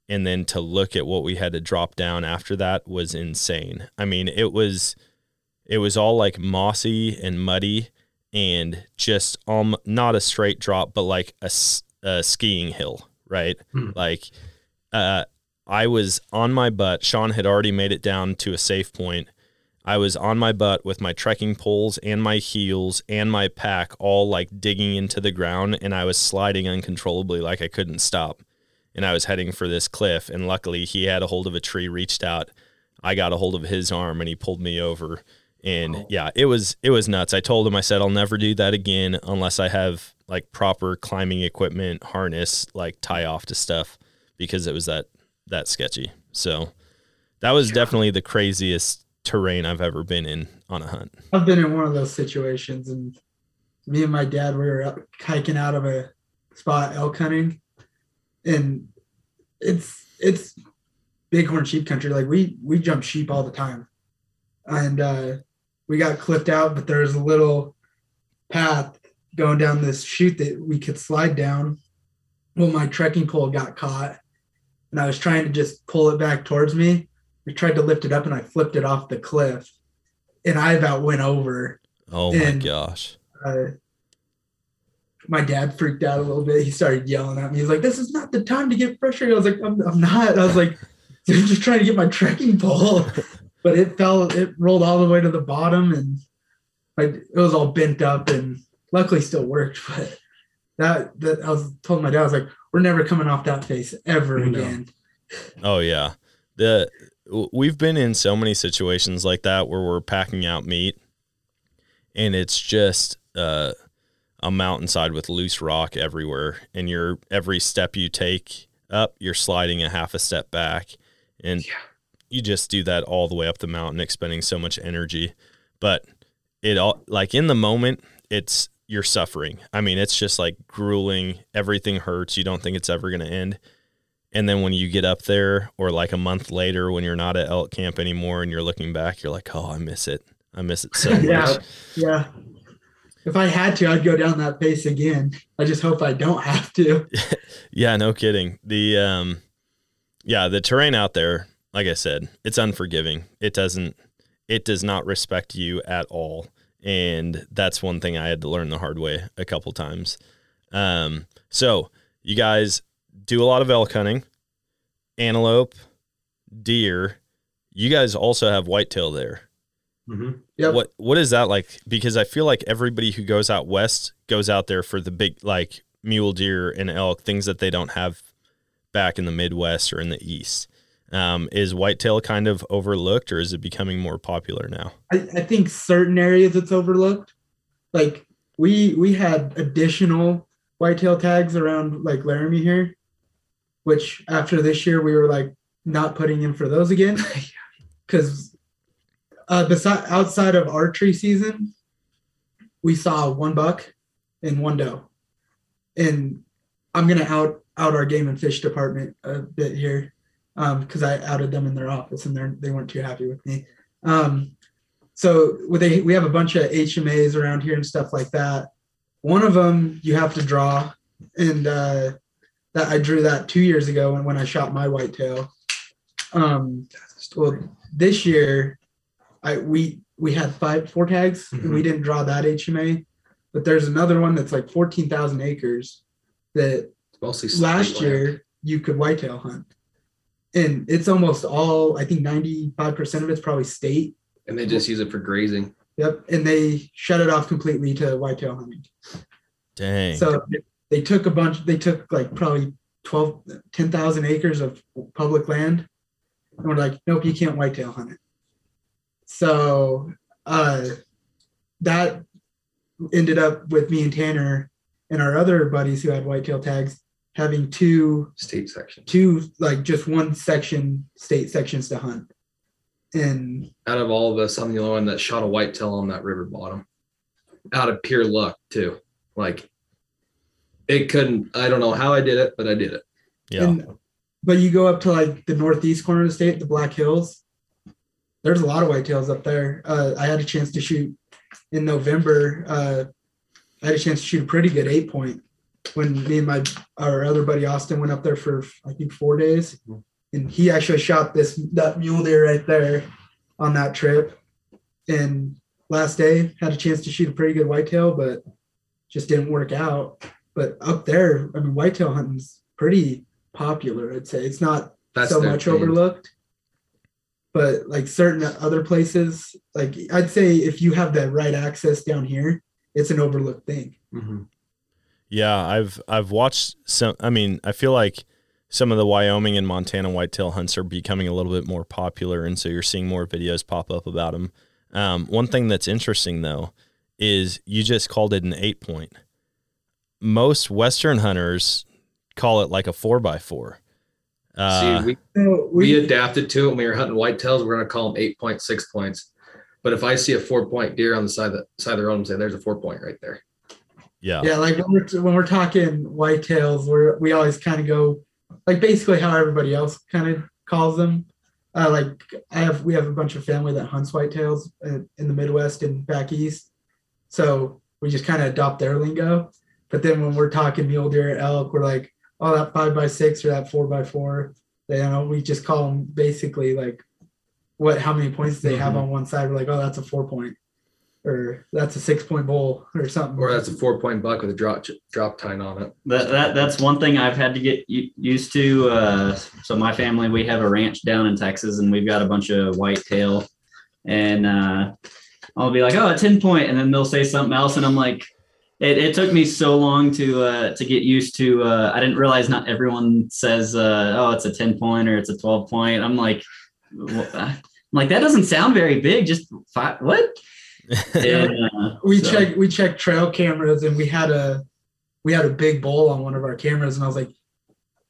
And then to look at what we had to drop down after that was insane. I mean, it was it was all like mossy and muddy and just um not a straight drop but like a, a skiing hill right? Hmm. like uh i was on my butt. Sean had already made it down to a safe point. I was on my butt with my trekking poles and my heels and my pack all like digging into the ground and i was sliding uncontrollably like i couldn't stop. And i was heading for this cliff and luckily he had a hold of a tree reached out. I got a hold of his arm and he pulled me over and yeah it was it was nuts. I told him i said i'll never do that again unless i have like proper climbing equipment harness like tie off to stuff because it was that that sketchy. So that was definitely the craziest terrain i've ever been in on a hunt. I've been in one of those situations, and me and my dad we were hiking out of a spot elk hunting, and it's it's bighorn sheep country. Like we we jump sheep all the time, and uh, we got cliffed out, but there's a little path going down this chute that we could slide down. Well, my trekking pole got caught, and I was trying to just pull it back towards me. I tried to lift it up, and I flipped it off the cliff, and I about went over oh my And- gosh uh, my dad freaked out a little bit. He started yelling at me. He's like, "This is not the time to get frustrated." I was like, "I'm, I'm not." I was like, "I'm just trying to get my trekking pole," but it fell. It rolled all the way to the bottom, and like it was all bent up, and luckily still worked. But that that I was told my dad, I was like, "We're never coming off that face ever No. again." Oh yeah. The we've been in so many situations like that where we're packing out meat and it's just uh, a mountainside with loose rock everywhere and you're every step you take up you're sliding a half a step back and Yeah. You just do that all the way up the mountain expending so much energy but it all like in the moment it's you're suffering i mean it's just like grueling everything hurts you don't think it's ever going to end and then when you get up there, or like a month later, when you're not at elk camp anymore and you're looking back, you're like, oh, I miss it. I miss it so much. Yeah. Yeah. If I had to, I'd go down that pace again. I just hope I don't have to. Yeah, no kidding. The um yeah, the terrain out there, like I said, it's unforgiving. It doesn't it does not respect you at all. And that's one thing I had to learn the hard way a couple times. Um so you guys do a lot of elk hunting, antelope, deer. You guys also have whitetail there. Mhm. Yep. What what is that like? Because I feel like everybody who goes out west goes out there for the big like mule deer and elk, things that they don't have back in the Midwest or in the East. Um, is whitetail kind of overlooked, or is it becoming more popular now? I, I think certain areas it's overlooked. Like we we had additional whitetail tags around like Laramie here, which after this year we were like not putting in for those again because uh, beside outside of archery season, we saw one buck and one doe, and I'm gonna out out our game and fish department a bit here because I outed them in their office and they they weren't too happy with me. Um, so with they, we have a bunch of HMAs around here and stuff like that. One of them you have to draw, and uh, that I drew that two years ago when, when I shot my whitetail. Um, well, this year, I we we had five four tags and we didn't draw that HMA, but there's another one that's like fourteen thousand acres that mostly last year you could whitetail hunt, and it's almost all I think ninety five percent of it's probably state. and they just use it for grazing. Yep, and they shut it off completely to whitetail hunting. Dang. So they took a bunch. They took like probably 12, 10,000 acres of public land, and we're like, nope, you can't whitetail hunt it. So uh, that ended up with me and Tanner and our other buddies who had whitetail tags having two State sections, two like just one section state sections to hunt and Out of all of us, I'm the only one that shot a whitetail on that river bottom. Out of pure luck, too. Like it couldn't. I don't know how I did it, but I did it. yeah. and but you go up to like the northeast corner of the state the black hills there's a lot of whitetails up there uh, i had a chance to shoot in november uh, i had a chance to shoot a pretty good eight point when me and my our other buddy austin went up there for i think four days and he actually shot this that mule deer right there on that trip and last day had a chance to shoot a pretty good whitetail, but just didn't work out. But up there, I mean, whitetail hunting's pretty popular. I'd say it's not That's so much thing. overlooked. But like certain other places, like I'd say if you have that right access down here, it's an overlooked thing. Mhm. Yeah, I've I've watched some. I mean, I feel like some of the Wyoming and Montana whitetail hunts are becoming a little bit more popular, and so you're seeing more videos pop up about them. Um, one thing that's interesting though is you just called it an eight point. Most Western hunters call it like a four by four. Uh, See, we, we we, adapted to it when we were hunting whitetails. We're gonna call them eight point six points. But if I see a four point deer on the side of the side of the road, I'm saying there's a four point right there. Yeah, yeah, like when we're when we're talking whitetails, we're we always kind of go like basically how everybody else kind of calls them. Uh, like I have we have a bunch of family that hunts whitetails uh, in the Midwest and back east, so we just kind of adopt their lingo. But then when we're talking mule deer, and elk, we're like, oh, that five by six or that four by four. You know, we just call them basically like what how many points they have Mhm. on one side. We're like, oh, that's a four point, or that's a six point bull, or something. Or that's a four point buck with a drop drop tine on it. That, that that's one thing I've had to get used to. Uh, so my family, we have a ranch down in Texas, and we've got a bunch of whitetail. And uh, I'll be like, "Oh, a ten and then they'll say something else, and I'm like, "It, it took me so long to uh, to get used to. Uh, I didn't realize not everyone says, uh, "Oh, it's a ten point" or "It's a twelve point." I'm like, "Wha- I'm like that doesn't sound very big. Just five, what? And, uh, we so- checked we checked trail cameras and we had a we had a big bull on one of our cameras and I was like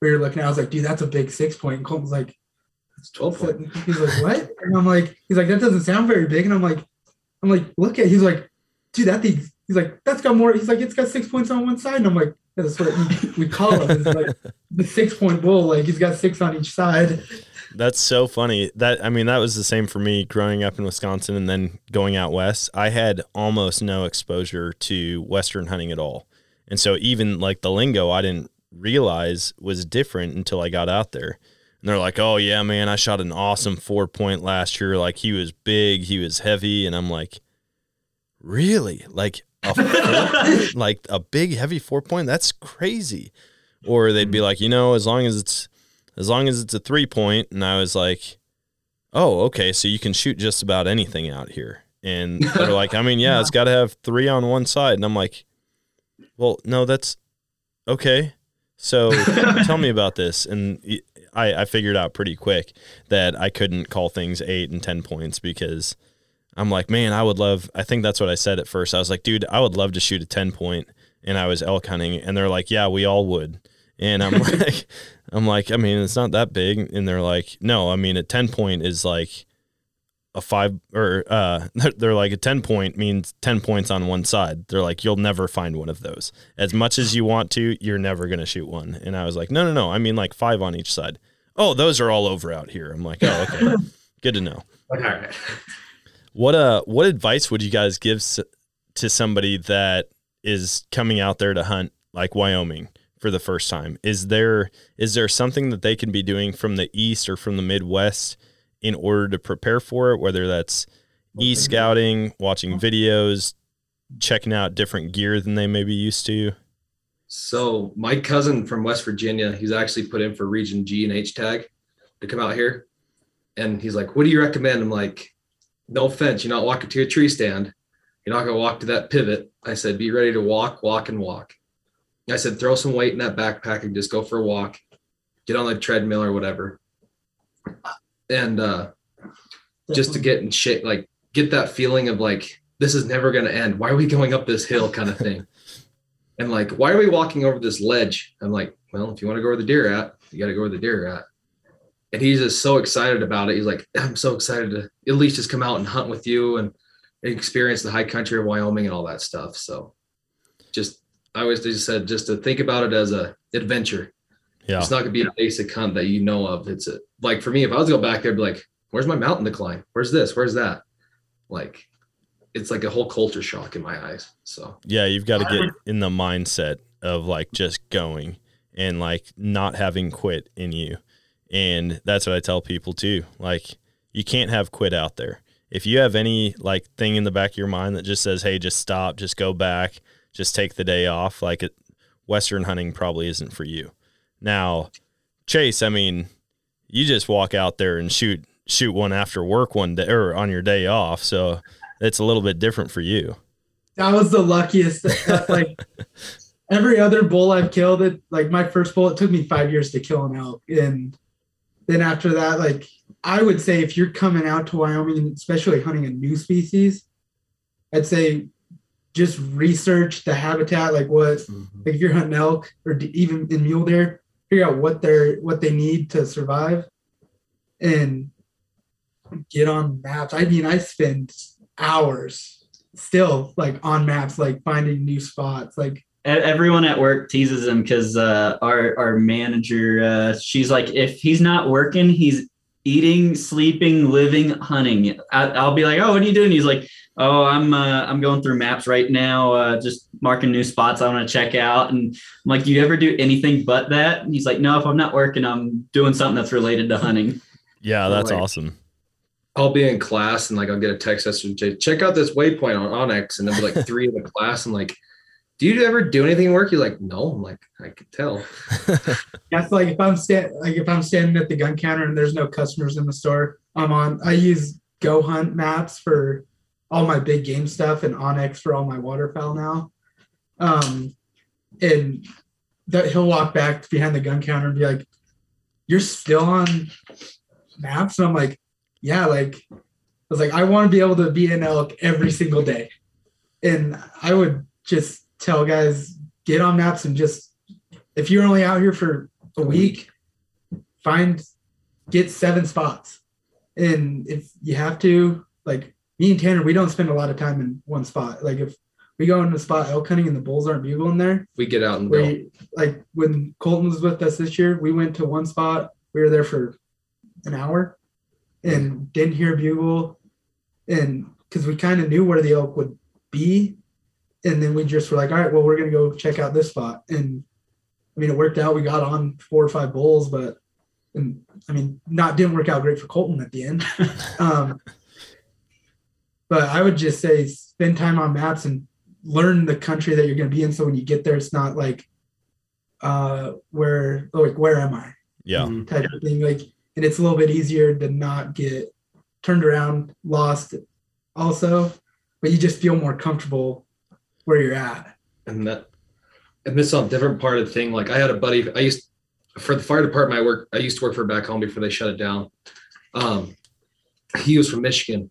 we were looking at I was like dude that's a big six point. And Colton was like It's twelve foot. He's like what? And I'm like he's like that doesn't sound very big. And I'm like I'm like look at he's like dude that thing he's like that's got more he's like it's got six points on one side. And I'm like that's what we, we call him. It's like the six point bull like he's got six on each side That's so funny. That I mean, that was the same for me growing up in Wisconsin and then going out west. I had almost no exposure to western hunting at all. And so even like the lingo I didn't realize was different until I got out there. And they're like, "Oh yeah, man, I shot an awesome 4 point last year. Like he was big, he was heavy." And I'm like, "Really? Like a four, like a big heavy 4 point? That's crazy." Or they'd be like, "You know, as long as it's as long as it's a three point and i was like oh okay so you can shoot just about anything out here. And they're like i mean yeah it's got to have three on one side. And i'm like well no that's okay. So tell me about this. And I, I figured out pretty quick that i couldn't call things eight and ten points because i'm like man i would love i think that's what i said at first. I was like dude i would love to shoot a 10 point and i was elk hunting and they're like yeah we all would and i'm like I'm like, I mean, it's not that big. And they're like, no, I mean, a 10 point is like a five or, uh, they're like a 10 point means 10 points on one side. They're like, you'll never find one of those. As much as you want to, you're never going to shoot one. And I was like, no, no, no. I mean, like five on each side. Oh, those are all over out here. I'm like, oh, okay. Good to know. All right. What uh what advice would you guys give s- to somebody that is coming out there to hunt like Wyoming for the first time? Is there is there something that they can be doing from the east or from the Midwest in order to prepare for it whether that's e-scouting, watching videos, checking out different gear than they may be used to? So my cousin from West Virginia, he's actually put in for Region G and H tag to come out here. And he's like, What do you recommend? I'm like, No offense, you're not walking to a tree stand. You're not gonna walk to that pivot. I said, be ready to walk, walk, and walk. I said, throw some weight in that backpack and just go for a walk. Get on the treadmill or whatever. And uh just to get in shape, like get that feeling of like, this is never gonna end. Why are we going up this hill kind of thing? and like, why are we walking over this ledge? I'm like, well, if you want to go where the deer at, you got to go where the deer are at. And he's just so excited about it. He's like, I'm so excited to at least just come out and hunt with you and experience the high country of Wyoming and all that stuff. So just, I always just said, just to think about it as a adventure. Yeah. It's not gonna be a basic hunt that you know of. It's a, like for me, if I was to go back there, I'd be like, where's my mountain to climb? Where's this? Where's that? Like, it's like a whole culture shock in my eyes. So Yeah, you've got to get in the mindset of like just going and like not having quit in you. And that's what I tell people too. Like you can't have quit out there. if you have any like thing in the back of your mind that just says, "Hey, just stop, just go back, just take the day off," like it, western hunting probably isn't for you. Now, Chase, I mean, you just walk out there and shoot shoot one after work one day or on your day off, so it's a little bit different for you. That was the luckiest. Like every other bull I've killed, it like my first bull, it took me five years to kill an elk, and then after that, like I would say, if you're coming out to Wyoming, especially hunting a new species, I'd say just research the habitat, like what, Mm-hmm. like if you're hunting elk or d- even in mule deer, figure out what they're what they need to survive, and get on maps. I mean, I spend hours still like on maps, like finding new spots, like Everyone at work teases him because uh, our our manager, uh, she's like, if he's not working, he's eating, sleeping, living, hunting. I, I'll be like, oh, what are you doing? He's like, oh, I'm uh, I'm going through maps right now, uh, just marking new spots I want to check out. And I'm like, do you ever do anything but that? And he's like, no, if I'm not working, I'm doing something that's related to hunting. Yeah, that's Like- awesome. I'll be in class and like I'll get a text message from check out this waypoint on onX, and there'll be like three in the class. I'm like, do you ever do anything work? You're like, no. I'm like, I could tell. That's like if I'm stand like if I'm standing at the gun counter and there's no customers in the store, I'm on. I use Go Hunt maps for all my big game stuff and onX for all my waterfowl now. Um, and that he'll walk back behind the gun counter and be like, "You're still on maps," and I'm like, "Yeah." Like I was like, I want to be able to be an elk every single day, and I would just tell guys get on maps and just if you're only out here for a week, find get seven spots. And if you have to, like me and Tanner, we don't spend a lot of time in one spot. Like if we go into a spot elk hunting and the bulls aren't bugling there, We get out and go. like when Colton was with us this year, we went to one spot, we were there for an hour and didn't hear a bugle. And because we kind of knew where the elk would be. And then we just were like, all right, well, we're gonna go check out this spot. And I mean, it worked out. We got on four or five bulls, but and I mean, not didn't work out great for Colton at the end. um, but I would just say spend time on maps and learn the country that you're going to be in. So when you get there, it's not like, uh, where like where am I Yeah. type of thing. Like, and it's a little bit easier to not get turned around, lost, also, but you just feel more comfortable where you're at. and that and this is on a different part of the thing. Like I had a buddy, I used for the fire department I work, I used to work for back home before they shut it down. Um he was from Michigan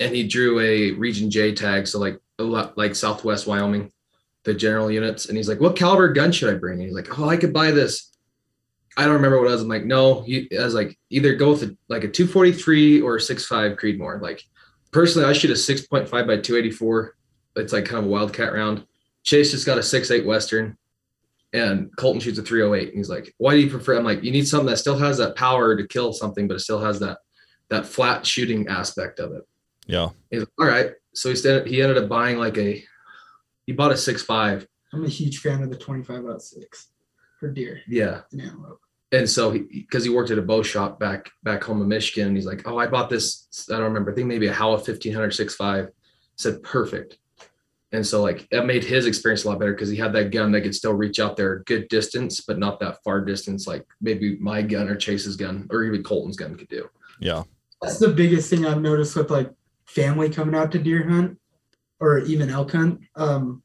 and he drew a region J tag, so like a lot like southwest Wyoming, the general units. And he's like, What caliber gun should I bring? And he's like, Oh, I could buy this. I don't remember what it was. I'm like, no, you I was like, either go with a, like a 243 or a 6.5 Creedmoor. Like personally, I shoot a 6.5 by 284. It's like kind of a wildcat round. Chase just got a 6.8 Western, and Colton shoots a 308. And he's like, "Why do you prefer?" I'm like, "You need something that still has that power to kill something, but it still has that that flat shooting aspect of it." Yeah. He's like, "All right." So he st- he ended up buying like a he bought a six five. I'm a huge fan of the 25 ought six for deer Yeah, and antelope. and so he because he worked at a bow shop back back home in Michigan, and he's like, "Oh, I bought this. I don't remember. I think maybe a Howa 1500 6.5." Said perfect. And so like that made his experience a lot better because he had that gun that could still reach out there a good distance, but not that far distance like maybe my gun or Chase's gun or even Colton's gun could do. Yeah. That's the biggest thing I've noticed with like family coming out to deer hunt or even elk hunt. Um,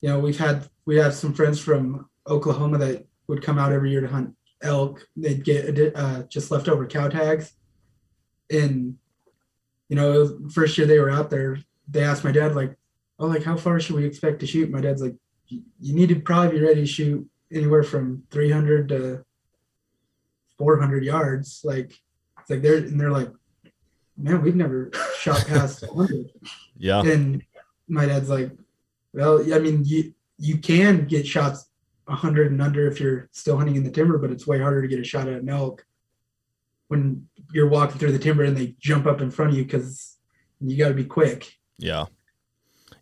you know, we've had we have some friends from Oklahoma that would come out every year to hunt elk. They'd get uh, just leftover cow tags, and you know, first year they were out there, they asked my dad like, "Oh, like how far should we expect to shoot?" My dad's like, "You need to probably be ready to shoot anywhere from 300 to 400 yards." Like, it's like they're and they're like, "Man, we've never shot past 100." Yeah. And my dad's like, well, I mean, you you can get shots 100 and under if you're still hunting in the timber, but it's way harder to get a shot at an elk when you're walking through the timber and they jump up in front of you because you got to be quick. Yeah.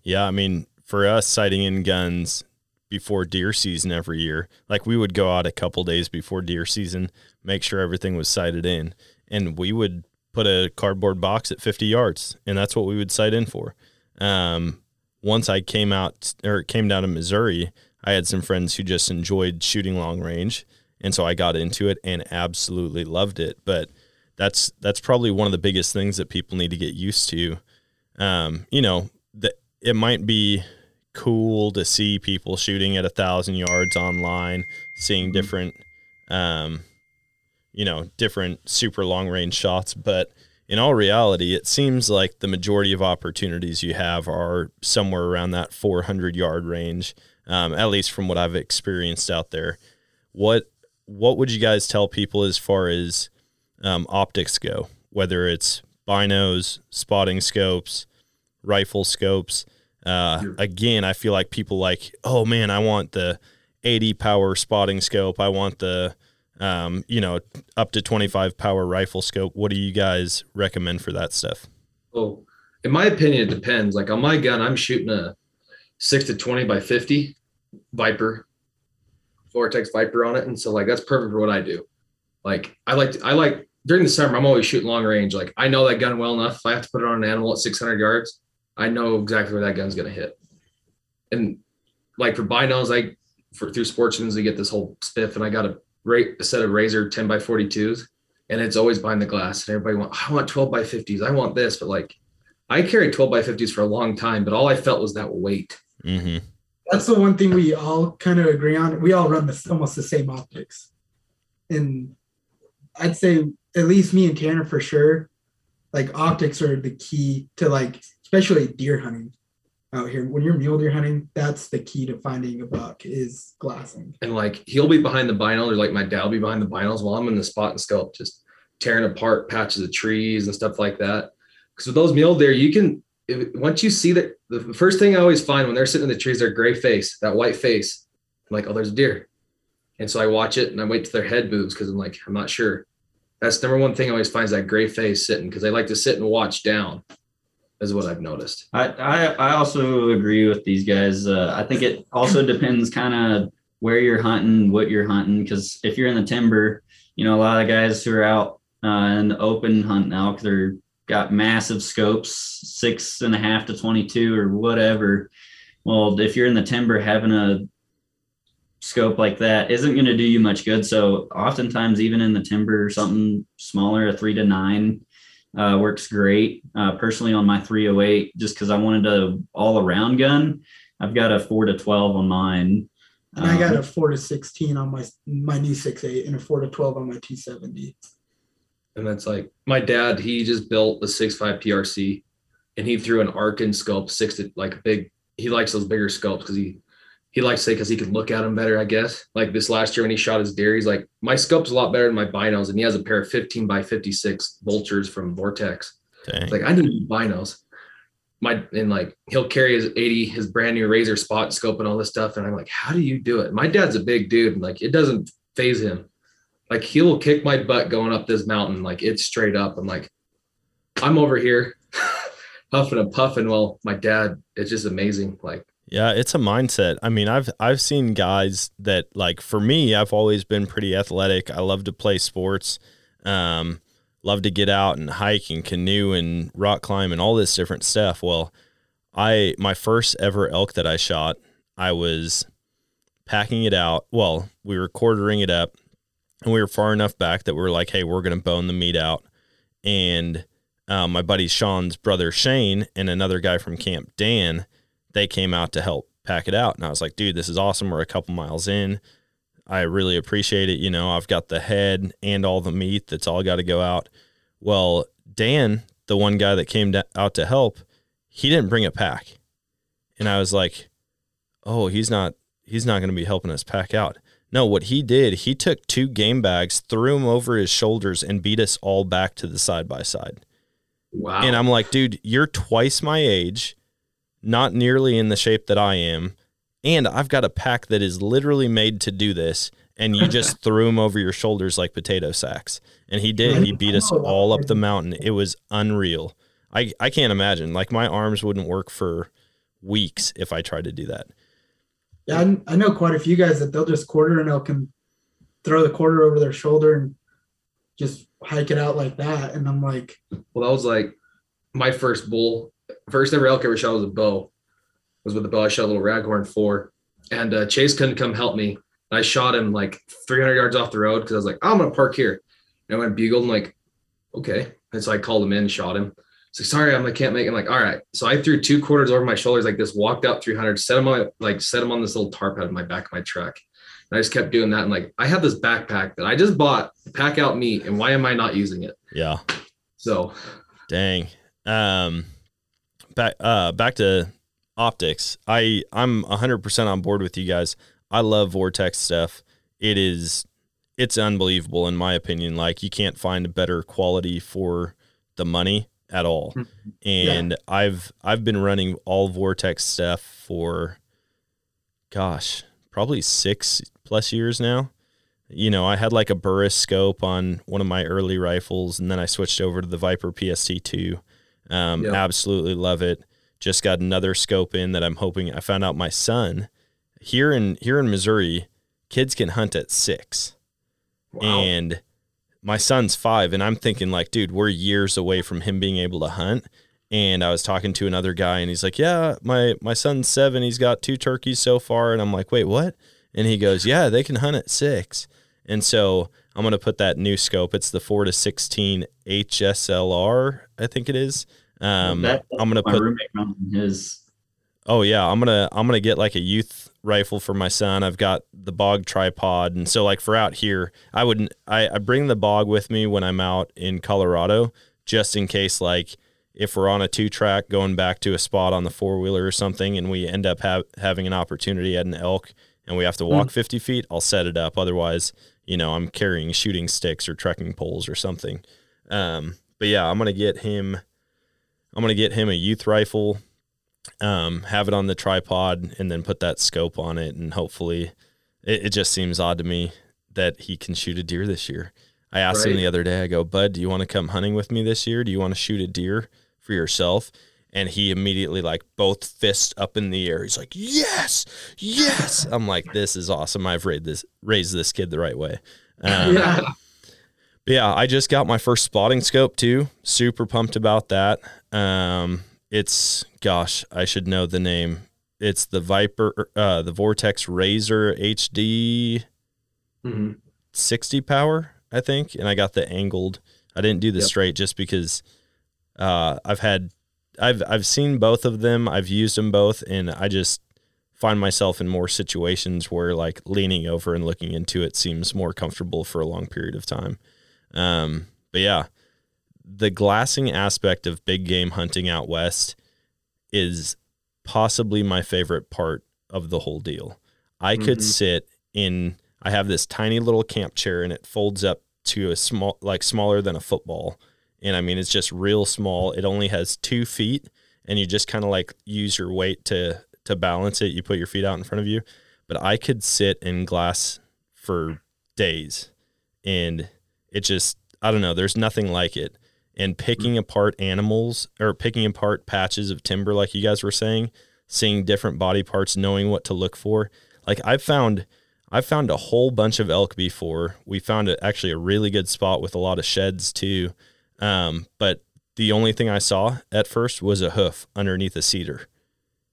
Yeah. I mean, for us, sighting in guns before deer season every year, like we would go out a couple days before deer season, make sure everything was sighted in, and we would put a cardboard box at 50 yards, and that's what we would sight in for. Um, once I came out or came down to Missouri, I had some friends who just enjoyed shooting long range, and so I got into it and absolutely loved it. But that's that's probably one of the biggest things that people need to get used to. Um, you know, that it might be cool to see people shooting at a thousand yards online, seeing different, um, you know, different super long range shots. But in all reality, it seems like the majority of opportunities you have are somewhere around that 400 yard range, um, at least from what I've experienced out there. What what would you guys tell people as far as um, optics go, whether it's binos, spotting scopes, rifle scopes? Uh, again, I feel like people like, oh man, I want the 80 power spotting scope. I want the, um, you know, up to 25 power rifle scope. What do you guys recommend for that stuff? Oh, in my opinion, it depends. Like on my gun, I'm shooting a six to 20 by 50 Viper, Vortex Viper on it. And so like, that's perfect for what I do. Like I like, to, I like during the summer, I'm always shooting long range. Like I know that gun well enough. If I have to put it on an animal at 600 yards, I know exactly where that gun's going to hit. And like for binos, I for through Sportsman's, they get this whole spiff, and I got a a set of Razor 10 by 42s, and it's always behind the glass. And everybody want, I want 12 by 50s, I want this, but like I carried 12 by 50s for a long time, but all I felt was that weight. Mm-hmm. That's the one thing we all kind of agree on. We all run this almost the same optics, and I'd say at least me and Tanner for sure. Like optics are the key to like especially deer hunting out here. When you're mule deer hunting, that's the key to finding a buck is glassing. And like he'll be behind the binos, or like my dad will be behind the binos while I'm in the spot and scope, just tearing apart patches of trees and stuff like that. Because with those mule deer, you can if, once you see that the first thing I always find when they're sitting in the trees, their gray face, that white face, I'm like, oh, there's a deer. And so I watch it and I wait till their head moves because I'm like, I'm not sure. That's number one thing I always find is that gray face sitting because they like to sit and watch down is what I've noticed. I, I, I also agree with these guys. Uh, I think it also depends kind of where you're hunting, what you're hunting. Because if you're in the timber, you know, a lot of guys who are out uh, in the open hunting elk, they're got massive scopes, six and a half to 22 or whatever. Well, if you're in the timber, having a scope like that isn't going to do you much good. So oftentimes, even in the timber, something smaller, a three to nine, uh, works great. Uh, personally, on my 308, just because I wanted a all around gun, I've got a four to 12 on mine. And I got a four to 16 on my my new 6.8 and a four to 12 on my 270. And that's like my dad, he just built a 6.5 PRC and he threw an arc Arken scope six to like big. He likes those bigger scopes because he he likes to say because he can look at them better, I guess. Like this last year when he shot his deer, he's like, my scope's a lot better than my binos, and he has a pair of 15 by 56 vultures from Vortex. Like I need binos. My and like he'll carry his 80, his brand new razor spot scope and all this stuff. And I'm like, how do you do it? My dad's a big dude, and like it doesn't faze him. Like he'll kick my butt going up this mountain, like it's straight up. I'm like, I'm over here huffing and puffing. Well, my dad, it's just amazing. Like yeah, it's a mindset. I mean, I've I've seen guys that like for me, I've always been pretty athletic. I love to play sports. Um, love to get out and hike and canoe and rock climb and all this different stuff. Well, I my first ever elk that I shot, I was packing it out. Well, we were quartering it up and we were far enough back that we were like, hey, we're gonna bone the meat out. And um, my buddy Sean's brother Shane and another guy from Camp Dan they came out to help pack it out. And I was like, dude, this is awesome. We're a couple miles in. I really appreciate it. You know, I've got the head and all the meat that's all got to go out. Well, Dan, the one guy that came out to help, he didn't bring a pack. And I was like, oh, he's not he's not going to be helping us pack out. No, what he did, he took two game bags, threw them over his shoulders, and beat us all back to the side by side. Wow. And I'm like, dude, you're twice my age not nearly in the shape that I am, and I've got a pack that is literally made to do this, and you just threw him over your shoulders like potato sacks. And he did. He beat us all up the mountain. It was unreal. I, I can't imagine. Like my arms wouldn't work for weeks if I tried to do that. Yeah, I, I know quite a few guys that they'll just quarter and they'll can throw the quarter over their shoulder and just hike it out like that. And I'm like, Well, that was like my first bull. First ever elk I ever shot was a bow. Was with the bow. I shot a little raghorn four, and uh, Chase couldn't come help me. I shot him like 300 yards off the road because I was like, I'm gonna park here. And I went bugled and like, okay. And so I called him in, shot him. So sorry, I'm I can't make it. I'm like, all right. So I threw two quarters over my shoulders like this, walked up 300, set him on like set him on this little tarp out of my back of my truck. And I just kept doing that. And like, I have this backpack that I just bought, pack out meat, and why am I not using it? Yeah. So Dang. Um back uh back to optics. I I'm 100% on board with you guys. I love Vortex stuff. It is it's unbelievable in my opinion. Like you can't find a better quality for the money at all. And I've I've been running all Vortex stuff for gosh, probably 6 plus years now. You know, I had like a Burris scope on one of my early rifles and then I switched over to the Viper PST2. Um absolutely love it. Just got another scope in that I'm hoping I found out my son here in here in Missouri, kids can hunt at 6 and my son's five and i'm thinking like dude we're years away from him being able to hunt. And i was talking to another guy and he's like yeah my my son's seven. He's got two turkeys so far. And i'm like wait what? And he goes yeah they can hunt at six. And so i'm going to put that new scope it's the 4 to 16 hslr i think it is um, That- i'm going to put roommate his. Oh yeah, I'm gonna I'm gonna get like a youth rifle for my son. I've got the bog tripod, and so like for out here, I wouldn't I, I bring the bog with me when I'm out in Colorado, just in case like if we're on a two track going back to a spot on the four wheeler or something, and we end up ha- having an opportunity at an elk, and we have to walk 50 feet, I'll set it up. Otherwise, you know, I'm carrying shooting sticks or trekking poles or something. Um, but yeah, I'm gonna get him. I'm gonna get him a youth rifle um, have it on the tripod and then put that scope on it. And hopefully, it, it just seems odd to me that he can shoot a deer this year. I asked him the other day, I go, Bud, do you want to come hunting with me this year? Do you want to shoot a deer for yourself? And he immediately, like, both fists up in the air. He's like, Yes, yes. I'm like, This is awesome. I've raised this, raised this kid the right way. Um, yeah, yeah, I just got my first spotting scope too. Super pumped about that. Um, it's gosh, I should know the name. It's the Viper, uh, the Vortex Razor HD Mhm. 60 power, I think, and I got the angled. I didn't do the Yep. straight just because uh, I've had, I've I've seen both of them. I've used them both, and I just find myself in more situations where like leaning over and looking into it seems more comfortable for a long period of time. Um, but yeah, the glassing aspect of big game hunting out west is possibly my favorite part of the whole deal. I could Mhm. sit in I have this tiny little camp chair and it folds up to a small like smaller than a football. And I mean it's just real small. It only has 2 feet and you just kind of like use your weight to to balance it. You put your feet out in front of you. But I could sit in glass for days and it just I don't know, there's nothing like it. And picking mm. apart animals or picking apart patches of timber like you guys were saying, seeing different body parts, knowing what to look for. Like I've found I've found a whole bunch of elk before. We found a, actually a really good spot with a lot of sheds too. Um, but the only thing I saw at first was a hoof underneath a cedar.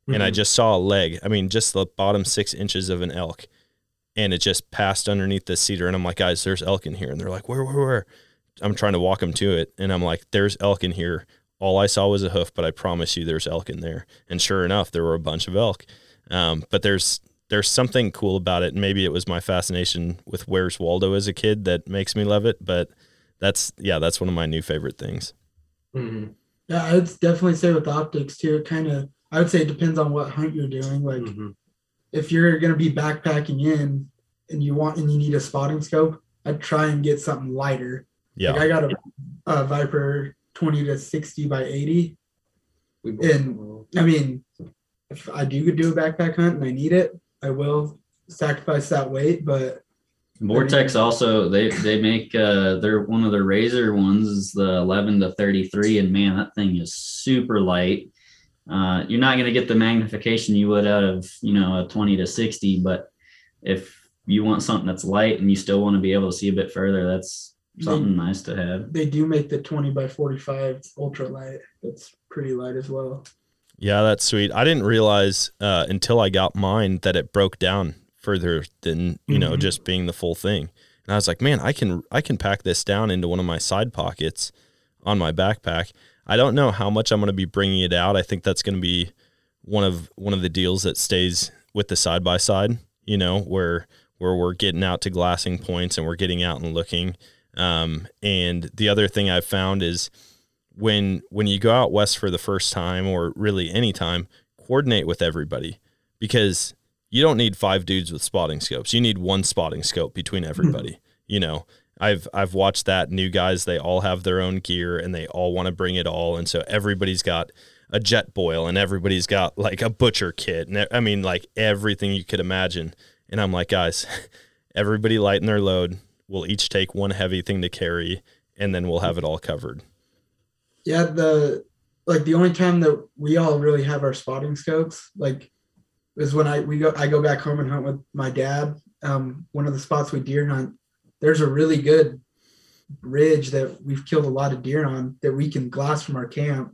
And I Mhm. just saw a leg. I mean, just the bottom six inches of an elk. And it just passed underneath the cedar. And I'm like, guys, there's elk in here. And they're like, where, where, where? I'm trying to walk them to it. And I'm like, there's elk in here. All I saw was a hoof, but I promise you there's elk in there. And sure enough, there were a bunch of elk. Um, but there's there's something cool about it. Maybe it was my fascination with Where's Waldo as a kid that makes me love it. But that's yeah, that's one of my new favorite things. Mhm. yeah, I would definitely say with optics too. It kind of, I would say it depends on what hunt you're doing. Like, Mhm. if you're gonna be backpacking in and you want and you need a spotting scope, I'd try and get something lighter. Yeah. Like I got a, a Viper 20 to 60 by 80. We And I mean, if I do do a backpack hunt and I need it, I will sacrifice that weight. But Vortex also they they make uh they're one of their razor ones is the 11 to 33 and man that thing is super light. Uh, you're not going to get the magnification you would out of you know a 20 to 60, but if you want something that's light and you still want to be able to see a bit further, that's something nice to have. They do make the 20 by 45 ultra light. That's pretty light as well. Yeah, that's sweet. I didn't realize uh, until I got mine that it broke down further than you know Mhm. just being the full thing. And I was like, man, I can I can pack this down into one of my side pockets on my backpack. I don't know how much I'm going to be bringing it out. I think that's going to be one of one of the deals that stays with the side by side. You know, where where we're getting out to glassing points and we're getting out and looking. Um, and the other thing I've found is when when you go out west for the first time or really any time, coordinate with everybody because you don't need five dudes with spotting scopes. You need one spotting scope between everybody. you know, I've I've watched that new guys, they all have their own gear and they all want to bring it all and so everybody's got a Jetboil and everybody's got like a butcher kit and I mean like everything you could imagine. And I'm like, guys, everybody lighten their load. We'll each take one heavy thing to carry and then we'll have it all covered. Yeah, the like the only time that we all really have our spotting scopes like is when I we go I go back home and hunt with my dad. Um, one of the spots we deer hunt, there's a really good ridge that we've killed a lot of deer on that we can glass from our camp.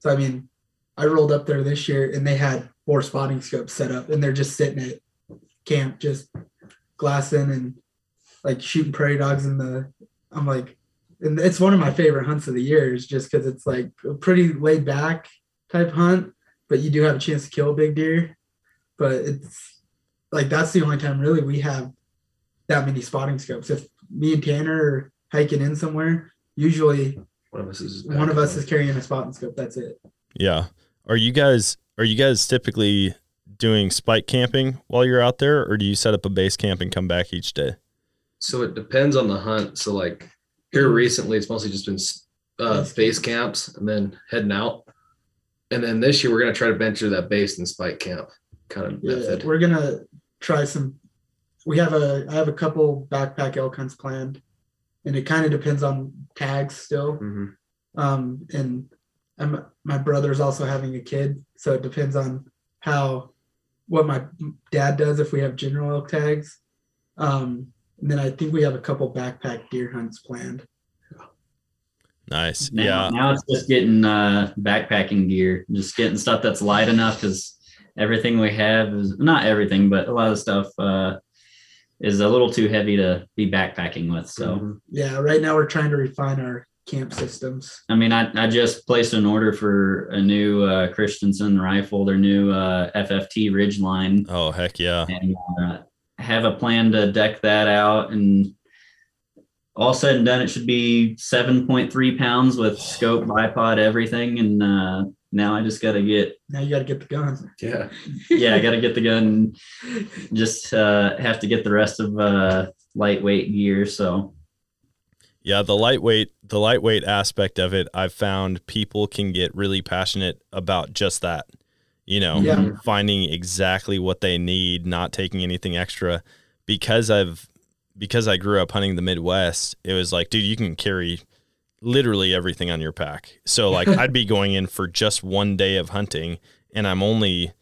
So I mean, I rolled up there this year and they had four spotting scopes set up and they're just sitting at camp just glassing and like shooting prairie dogs in the I'm like and it's one of my favorite hunts of the year is just because it's like a pretty laid back type hunt, but you do have a chance to kill a big deer. But it's like that's the only time really we have that many spotting scopes. If me and Tanner are hiking in somewhere, usually One of us is one of us is carrying a spotting scope. That's it. Yeah. Are you guys are you guys typically doing spike camping while you're out there or do you set up a base camp and come back each day? So it depends on the hunt. So like here recently, it's mostly just been uh, Base base camps and then heading out. And then this year we're gonna try to venture that base and spike camp kind of Yeah, method. we're gonna try some. We have a I have a couple backpack elk hunts planned, and it kind of depends on tags still. Mhm. Um, and I'm my brother's also having a kid, so it depends on how what my dad does if we have general elk tags. Um, and then I think we have a couple backpack deer hunts planned. Nice. Now, yeah. now it's just getting uh, backpacking gear, just getting stuff that's light enough because everything we have is not everything, but a lot of stuff uh, is a little too heavy to be backpacking with. So, Mhm. Yeah, right now we're trying to refine our camp systems. I mean, I, I just placed an order for a new uh, Christensen rifle, their new uh, FFT Ridgeline, Oh heck yeah. and uh, have a plan to deck that out. And all said and done, it should be 7.3 pounds with scope, bipod, everything. And uh, now I just got to get Now you got to get the gun. Yeah. yeah, I got to get the gun. Just uh, have to get the rest of uh, lightweight gear. So Yeah, the lightweight the lightweight aspect of it, I've found people can get really passionate about just that. You know, Yeah. finding exactly what they need, not taking anything extra. Because I've because I grew up hunting the Midwest, it was like, dude, you can carry literally everything on your pack. So like I'd be going in for just one day of hunting and I'm only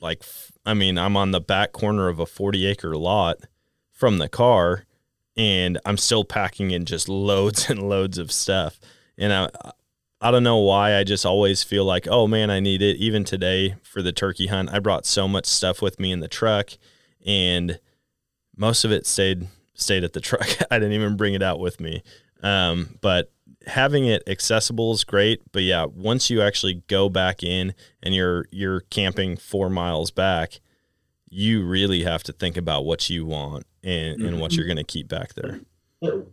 like I mean, I'm on the back corner of a 40 acre lot from the car and I'm still packing in just loads and loads of stuff. And I I don't know why I just always feel like, oh man, I need it. Even today for the turkey hunt, I brought so much stuff with me in the truck and most of it stayed stayed at the truck. I didn't even bring it out with me. Um, but having it accessible is great. But yeah, once you actually go back in and you're you're camping four miles back, you really have to think about what you want and, and what you're gonna keep back there.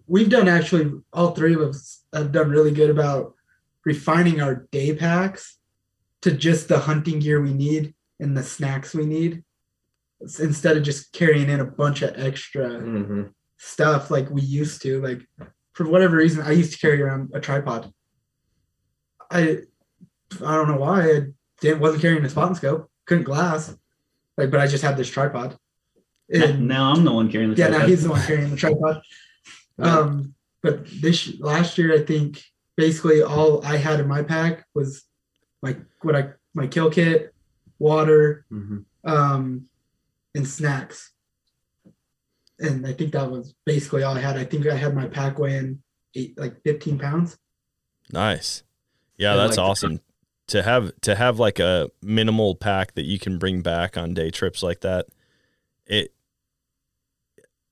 we've done actually all three of us have done really good about refining our day packs to just the hunting gear we need and the snacks we need instead of just carrying in a bunch of extra Mhm. stuff like we used to like for whatever reason i used to carry around a tripod i i don't know why i didn't wasn't carrying a spotting scope couldn't glass like but i just had this tripod and now I'm the one carrying the yeah, now tripod. he's the one carrying the tripod. Um, but this last year, I think basically all I had in my pack was like what I my kill kit, water, Mhm. um, and snacks. And I think that was basically all I had. I think I had my pack weighing eight, like 15 pounds. Nice. Yeah, And, that's like, awesome. To have to have like a minimal pack that you can bring back on day trips like that. It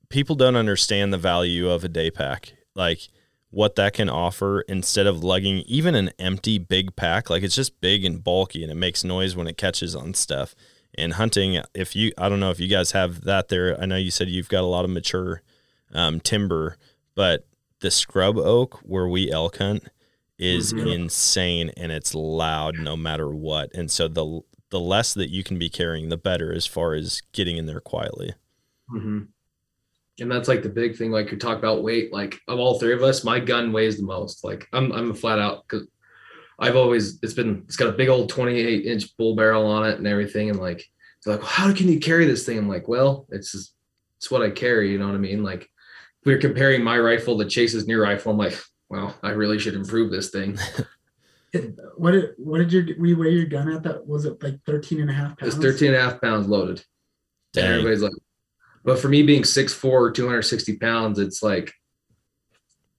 people don't understand the value of a day pack. Like what that can offer instead of lugging even an empty big pack. Like it's just big and bulky and it makes noise when it catches on stuff. And hunting, if you I don't know if you guys have that there. I know you said you've got a lot of mature um, timber, but the scrub oak where we elk hunt is Mhm. insane and it's loud no matter what. And so the the less that you can be carrying, the better as far as getting in there quietly. Mm-hmm. And that's like the big thing. Like you talk about weight. Like of all three of us, my gun weighs the most. Like I'm I'm a flat out because I've always it's been it's got a big old 28 inch bull barrel on it and everything. And like they're like, well, how can you carry this thing? I'm like, well, it's just it's what I carry. You know what I mean? Like if we are comparing my rifle to Chase's new rifle. I'm like, well, I really should improve this thing. What did what did your we weigh your gun at? That was it like 13 and a half pounds. It's 13 and a half pounds loaded. And everybody's like, but for me being 6'4, 260 pounds, it's like,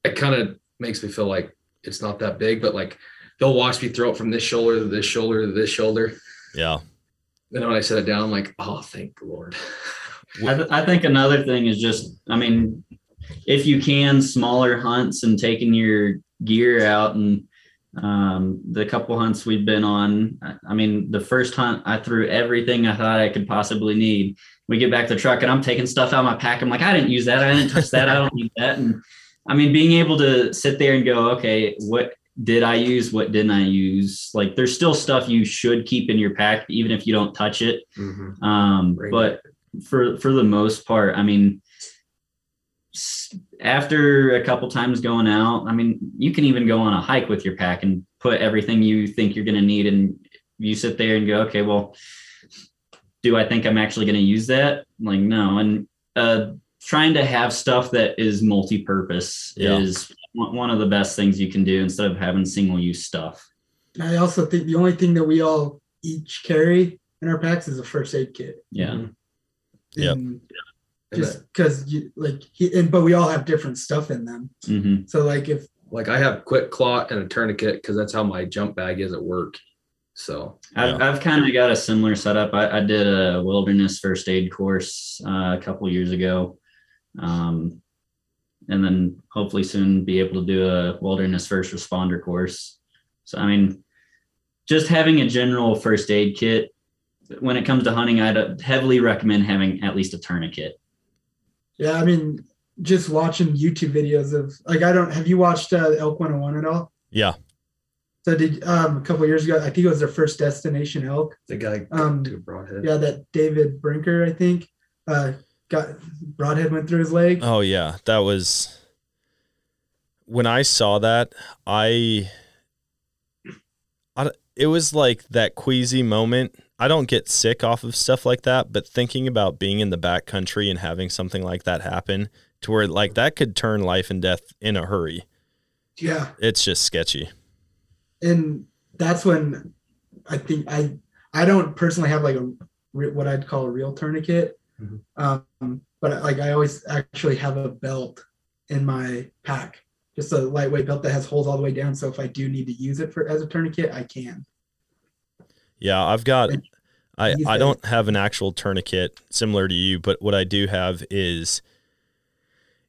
it kind of makes me feel like it's not that big, but like they'll watch me throw it from this shoulder to this shoulder to this shoulder. Yeah. And when I set it down, I'm like, oh, thank the Lord. I, th- I think another thing is just, I mean, if you can, smaller hunts and taking your gear out and um, the couple hunts we've been on. I, I mean, the first hunt, I threw everything I thought I could possibly need. We get back to the truck and I'm taking stuff out of my pack. I'm like, I didn't use that. I didn't touch that. I don't need that. And I mean, being able to sit there and go, okay, what did I use? What didn't I use? Like, there's still stuff you should keep in your pack, even if you don't touch it. Um, Bring but for for the most part, I mean, after a couple times going out, I mean, you can even go on a hike with your pack and put everything you think you're going to need, and you sit there and go, okay, well, do I think I'm actually going to use that? Like, no, and uh, trying to have stuff that is multi-purpose Yeah. is one one of the best things you can do instead of having single-use stuff. I also think the only thing that we all each carry in our packs is a first aid kit. Yeah. Yep. And And Just because you like, he, and but we all have different stuff in them. hmm So like if Like I have QuikClot and a tourniquet because that's how my jump bag is at work. So I've, I've kind of got a similar setup. I, I did a wilderness first aid course uh, a couple years ago. Um, and then hopefully soon be able to do a wilderness first responder course. So, I mean, just having a general first aid kit when it comes to hunting, I'd heavily recommend having at least a tourniquet. yeah, I mean, just watching YouTube videos of like I don't have you watched uh, Elk 101 at all? Yeah. So did um a couple years ago, I think it was their first destination elk. the guy Um, broadhead. Yeah, that David Brinker, I think, uh, got broadhead went through his leg. Oh yeah, that was when I saw that. I, I, it was like that queasy moment. I don't get sick off of stuff like that, but thinking about being in the back country and having something like that happen, to where like that could turn life and death in a hurry. Yeah, It's just sketchy. and that's when I think I I don't personally have like a what I'd call a real tourniquet, Mhm. um, but like I always actually have a belt in my pack, just a lightweight belt that has holes all the way down. So if I do need to use it for as a tourniquet, I can. Yeah, I've got And I I don't have an actual tourniquet similar to you, but what I do have is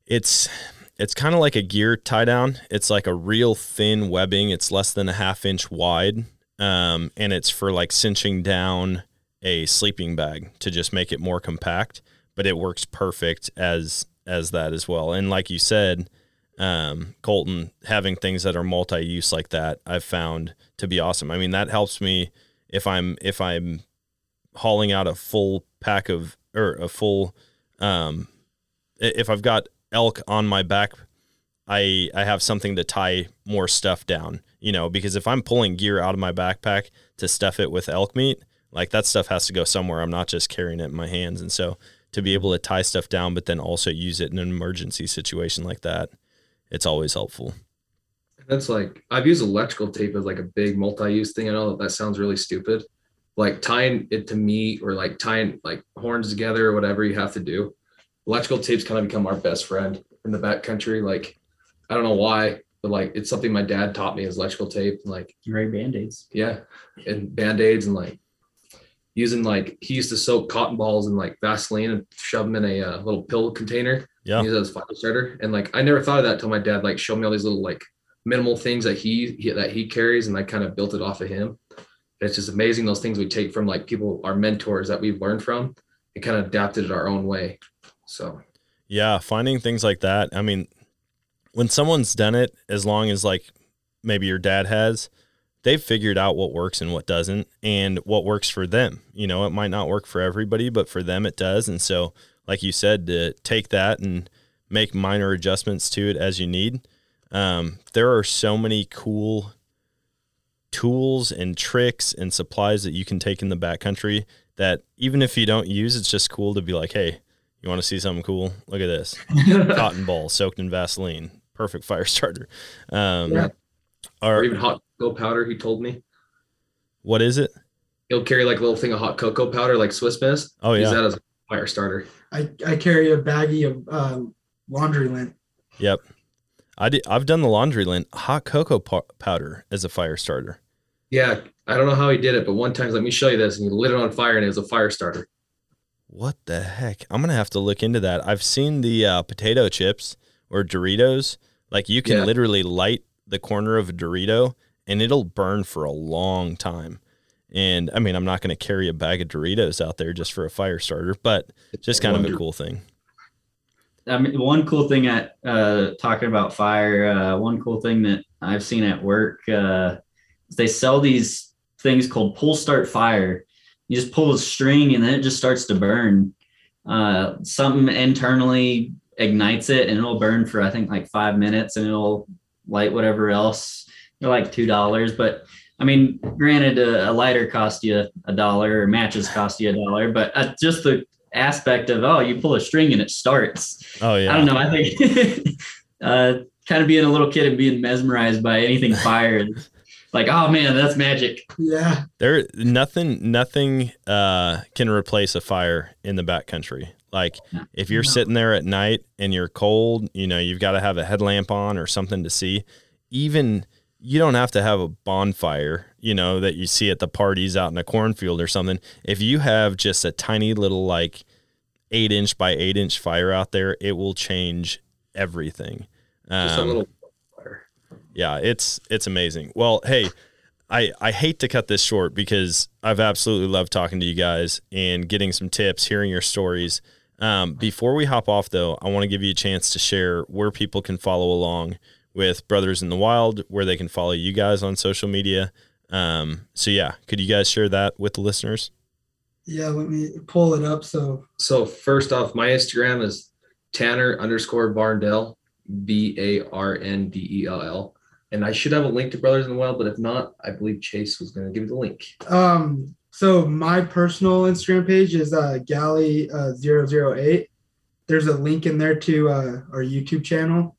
it's it's kind of like a gear tie down. It's like a real thin webbing. It's less than a half inch wide. Um, and it's for like cinching down a sleeping bag to just make it more compact, but it works perfect as as that as well. And like you said, um, Colton, having things that are multi-use like that, I've found to be awesome. I mean, that helps me if I'm if I'm hauling out a full pack of or a full um if I've got elk on my back I I have something to tie more stuff down you know because if I'm pulling gear out of my backpack to stuff it with elk meat like that stuff has to go somewhere I'm not just carrying it in my hands and so to be able to tie stuff down but then also use it in an emergency situation like that it's always helpful That's like I've used electrical tape as like a big multi-use thing. I know that, that sounds really stupid. Like tying it to meat or like tying like horns together or whatever you have to do. electrical tape's kind of become our best friend in the backcountry. Like, I don't know why, but like it's something my dad taught me is electrical tape. And like, Right band-aids. yeah, and band-aids and like using like he used to soak cotton balls in like Vaseline and shove them in a uh, little pill container. Yeah. Use it as fire starter. And like I never thought of that until my dad like showed me all these little like minimal things that he, he that he carries, and I kind of built it off of him. It's just amazing those things we take from like people, our mentors that we've learned from, and kind of adapted it our own way. So Yeah, finding things like that. I mean, when someone's done it as long as like maybe your dad has, they've figured out what works and what doesn't and what works for them. You know, it might not work for everybody, but for them it does. And so, like you said, to take that and make minor adjustments to it as you need. Um, there are so many cool tools and tricks and supplies that you can take in the backcountry that even if you don't use, it's just cool to be like, hey, you want to see something cool? Look at this cotton ball soaked in Vaseline, perfect fire starter. Um, Yeah. Or, or even hot cocoa powder, he told me. what is it? He'll carry like a little thing of hot cocoa powder, like Swiss Miss. Oh yeah. Use that as a fire starter. I, I carry a baggie of uh, laundry lint. yep. I did, I've done the laundry lint hot cocoa po- powder as a fire starter. Yeah, I don't know how he did it, but one time, let me show you this, and he lit it on fire, and it was a fire starter. What the heck? I'm gonna have to look into that. I've seen the uh, potato chips or Doritos. Like you can Yeah. literally light the corner of a Dorito and it'll burn for a long time. And I mean, I'm not gonna carry a bag of Doritos out there just for a fire starter, but just kind of a cool thing. I mean, one cool thing at uh, talking about fire, uh, one cool thing that I've seen at work, uh, they sell these things called pull start fire. You just pull the string and then it just starts to burn. Uh, something internally ignites it and it'll burn for I think like five minutes and it'll light whatever else. They're like two dollars, but I mean, granted, a, a lighter cost you a dollar, or matches cost you a dollar, but uh, just the aspect of oh, you pull a string and it starts. Oh yeah. I don't know. I think uh, kind of being a little kid and being mesmerized by anything fire, like oh man, that's magic. Yeah. There nothing nothing uh can replace a fire in the backcountry. Like if you're No. sitting there at night and you're cold, you know, you've got to have a headlamp on or something to see. Even you don't have to have a bonfire, you know, that you see at the parties out in a cornfield or something. If you have just a tiny little like eight inch by eight inch fire out there, it will change everything. Just a Um, little fire. yeah, it's it's amazing. Well, hey, I I hate to cut this short because I've absolutely loved talking to you guys and getting some tips, hearing your stories. Um, before we hop off, though, I want to give you a chance to share where people can follow along with Brothers in the Wild, where they can follow you guys on social media. Um, so yeah, could you guys share that with the listeners? Yeah. Let me pull it up. So So first off, my Instagram is Tanner underscore Barndell, B A R N D E L L. And I should have a link to Brothers in the Wild, but if not, I believe Chase was going to give you the link. Um, so my personal Instagram page is uh, Galley uh, 008. There's a link in there to uh, our YouTube channel.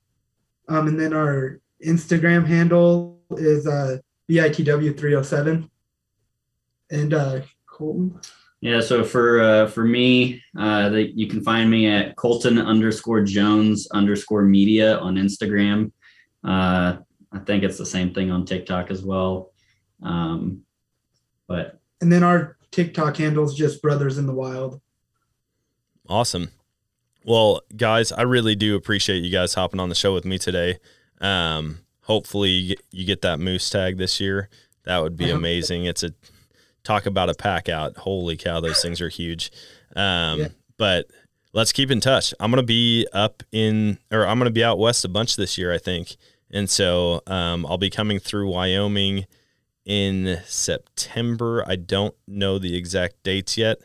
Um, and then our Instagram handle is uh, BITW307. And uh, Colton. Yeah. So for uh, for me, uh, the, you can find me at Colton underscore Jones underscore Media on Instagram. Uh, I think it's the same thing on TikTok as well. Um, but And then our TikTok handle is just Brothers in the Wild. Awesome. Well, guys, I really do appreciate you guys hopping on the show with me today. Um, hopefully, you get, you get that moose tag this year. That would be amazing. It's a talk about a pack out. Holy cow, those things are huge. Um, Yeah. But let's keep in touch. I'm gonna be up in, or I'm gonna be out west a bunch this year, I think. And so um, I'll be coming through Wyoming in September. I don't know the exact dates yet,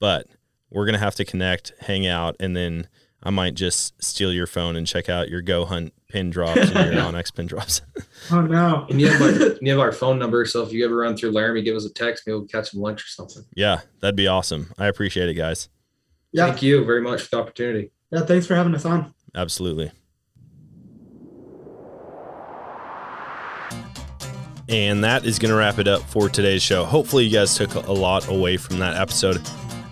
but we're gonna have to connect, hang out, and then I might just steal your phone and check out your goHUNT pin drops and your onX pin drops. Oh, no. And you have, our, you have our phone number. So if you ever run through Laramie, give us a text. Maybe we'll catch some lunch or something. yeah, that'd be awesome. I appreciate it, guys. Yeah. Thank you very much for the opportunity. Yeah. Thanks for having us on. Absolutely. And that is going to wrap it up for today's show. Hopefully, you guys took a lot away from that episode.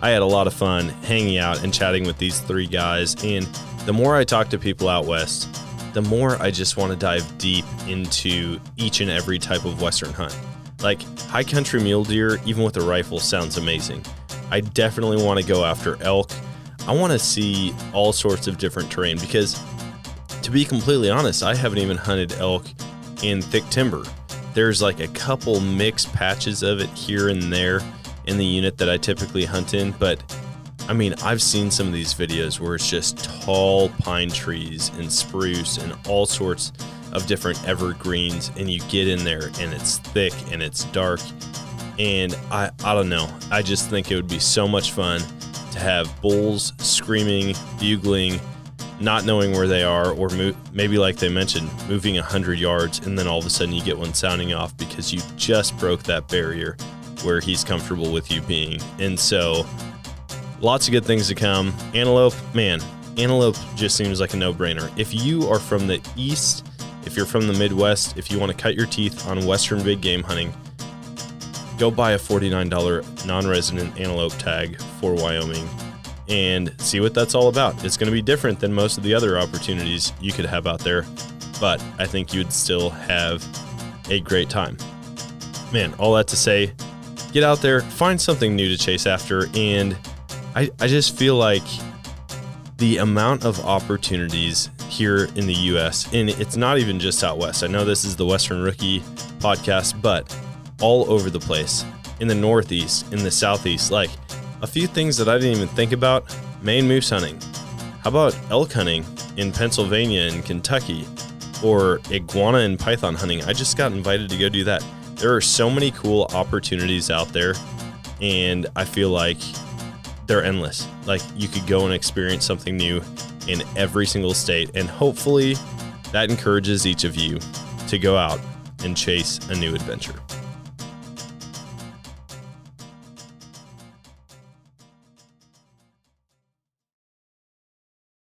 I had a lot of fun hanging out and chatting with these three guys. And the more I talk to people out west, the more I just want to dive deep into each and every type of Western hunt. Like high country mule deer, even with a rifle, sounds amazing. I definitely want to go after elk. I want to see all sorts of different terrain because, to be completely honest, I haven't even hunted elk in thick timber. There's like a couple mixed patches of it here and there in the unit that I typically hunt in, but I mean, I've seen some of these videos where it's just tall pine trees and spruce and all sorts of different evergreens, and you get in there and it's thick and it's dark. And I, I don't know. I just think it would be so much fun to have bulls screaming, bugling, not knowing where they are, or mo- maybe like they mentioned, moving 100 yards, and then all of a sudden you get one sounding off because you just broke that barrier where he's comfortable with you being. And so, lots of good things to come. Antelope, man, antelope just seems like a no brainer. If you are from the east, if you're from the Midwest, if you want to cut your teeth on Western big game hunting, go buy a $49 non resident antelope tag for Wyoming and see what that's all about. It's going to be different than most of the other opportunities you could have out there, but I think you'd still have a great time. Man, all that to say, get out there, find something new to chase after, and I, I just feel like the amount of opportunities here in the US, and it's not even just out west. I know this is the Western Rookie podcast, but all over the place in the Northeast, in the Southeast, like a few things that I didn't even think about Maine moose hunting. How about elk hunting in Pennsylvania and Kentucky? Or iguana and python hunting? I just got invited to go do that. There are so many cool opportunities out there, and I feel like they're endless. Like you could go and experience something new in every single state, and hopefully that encourages each of you to go out and chase a new adventure.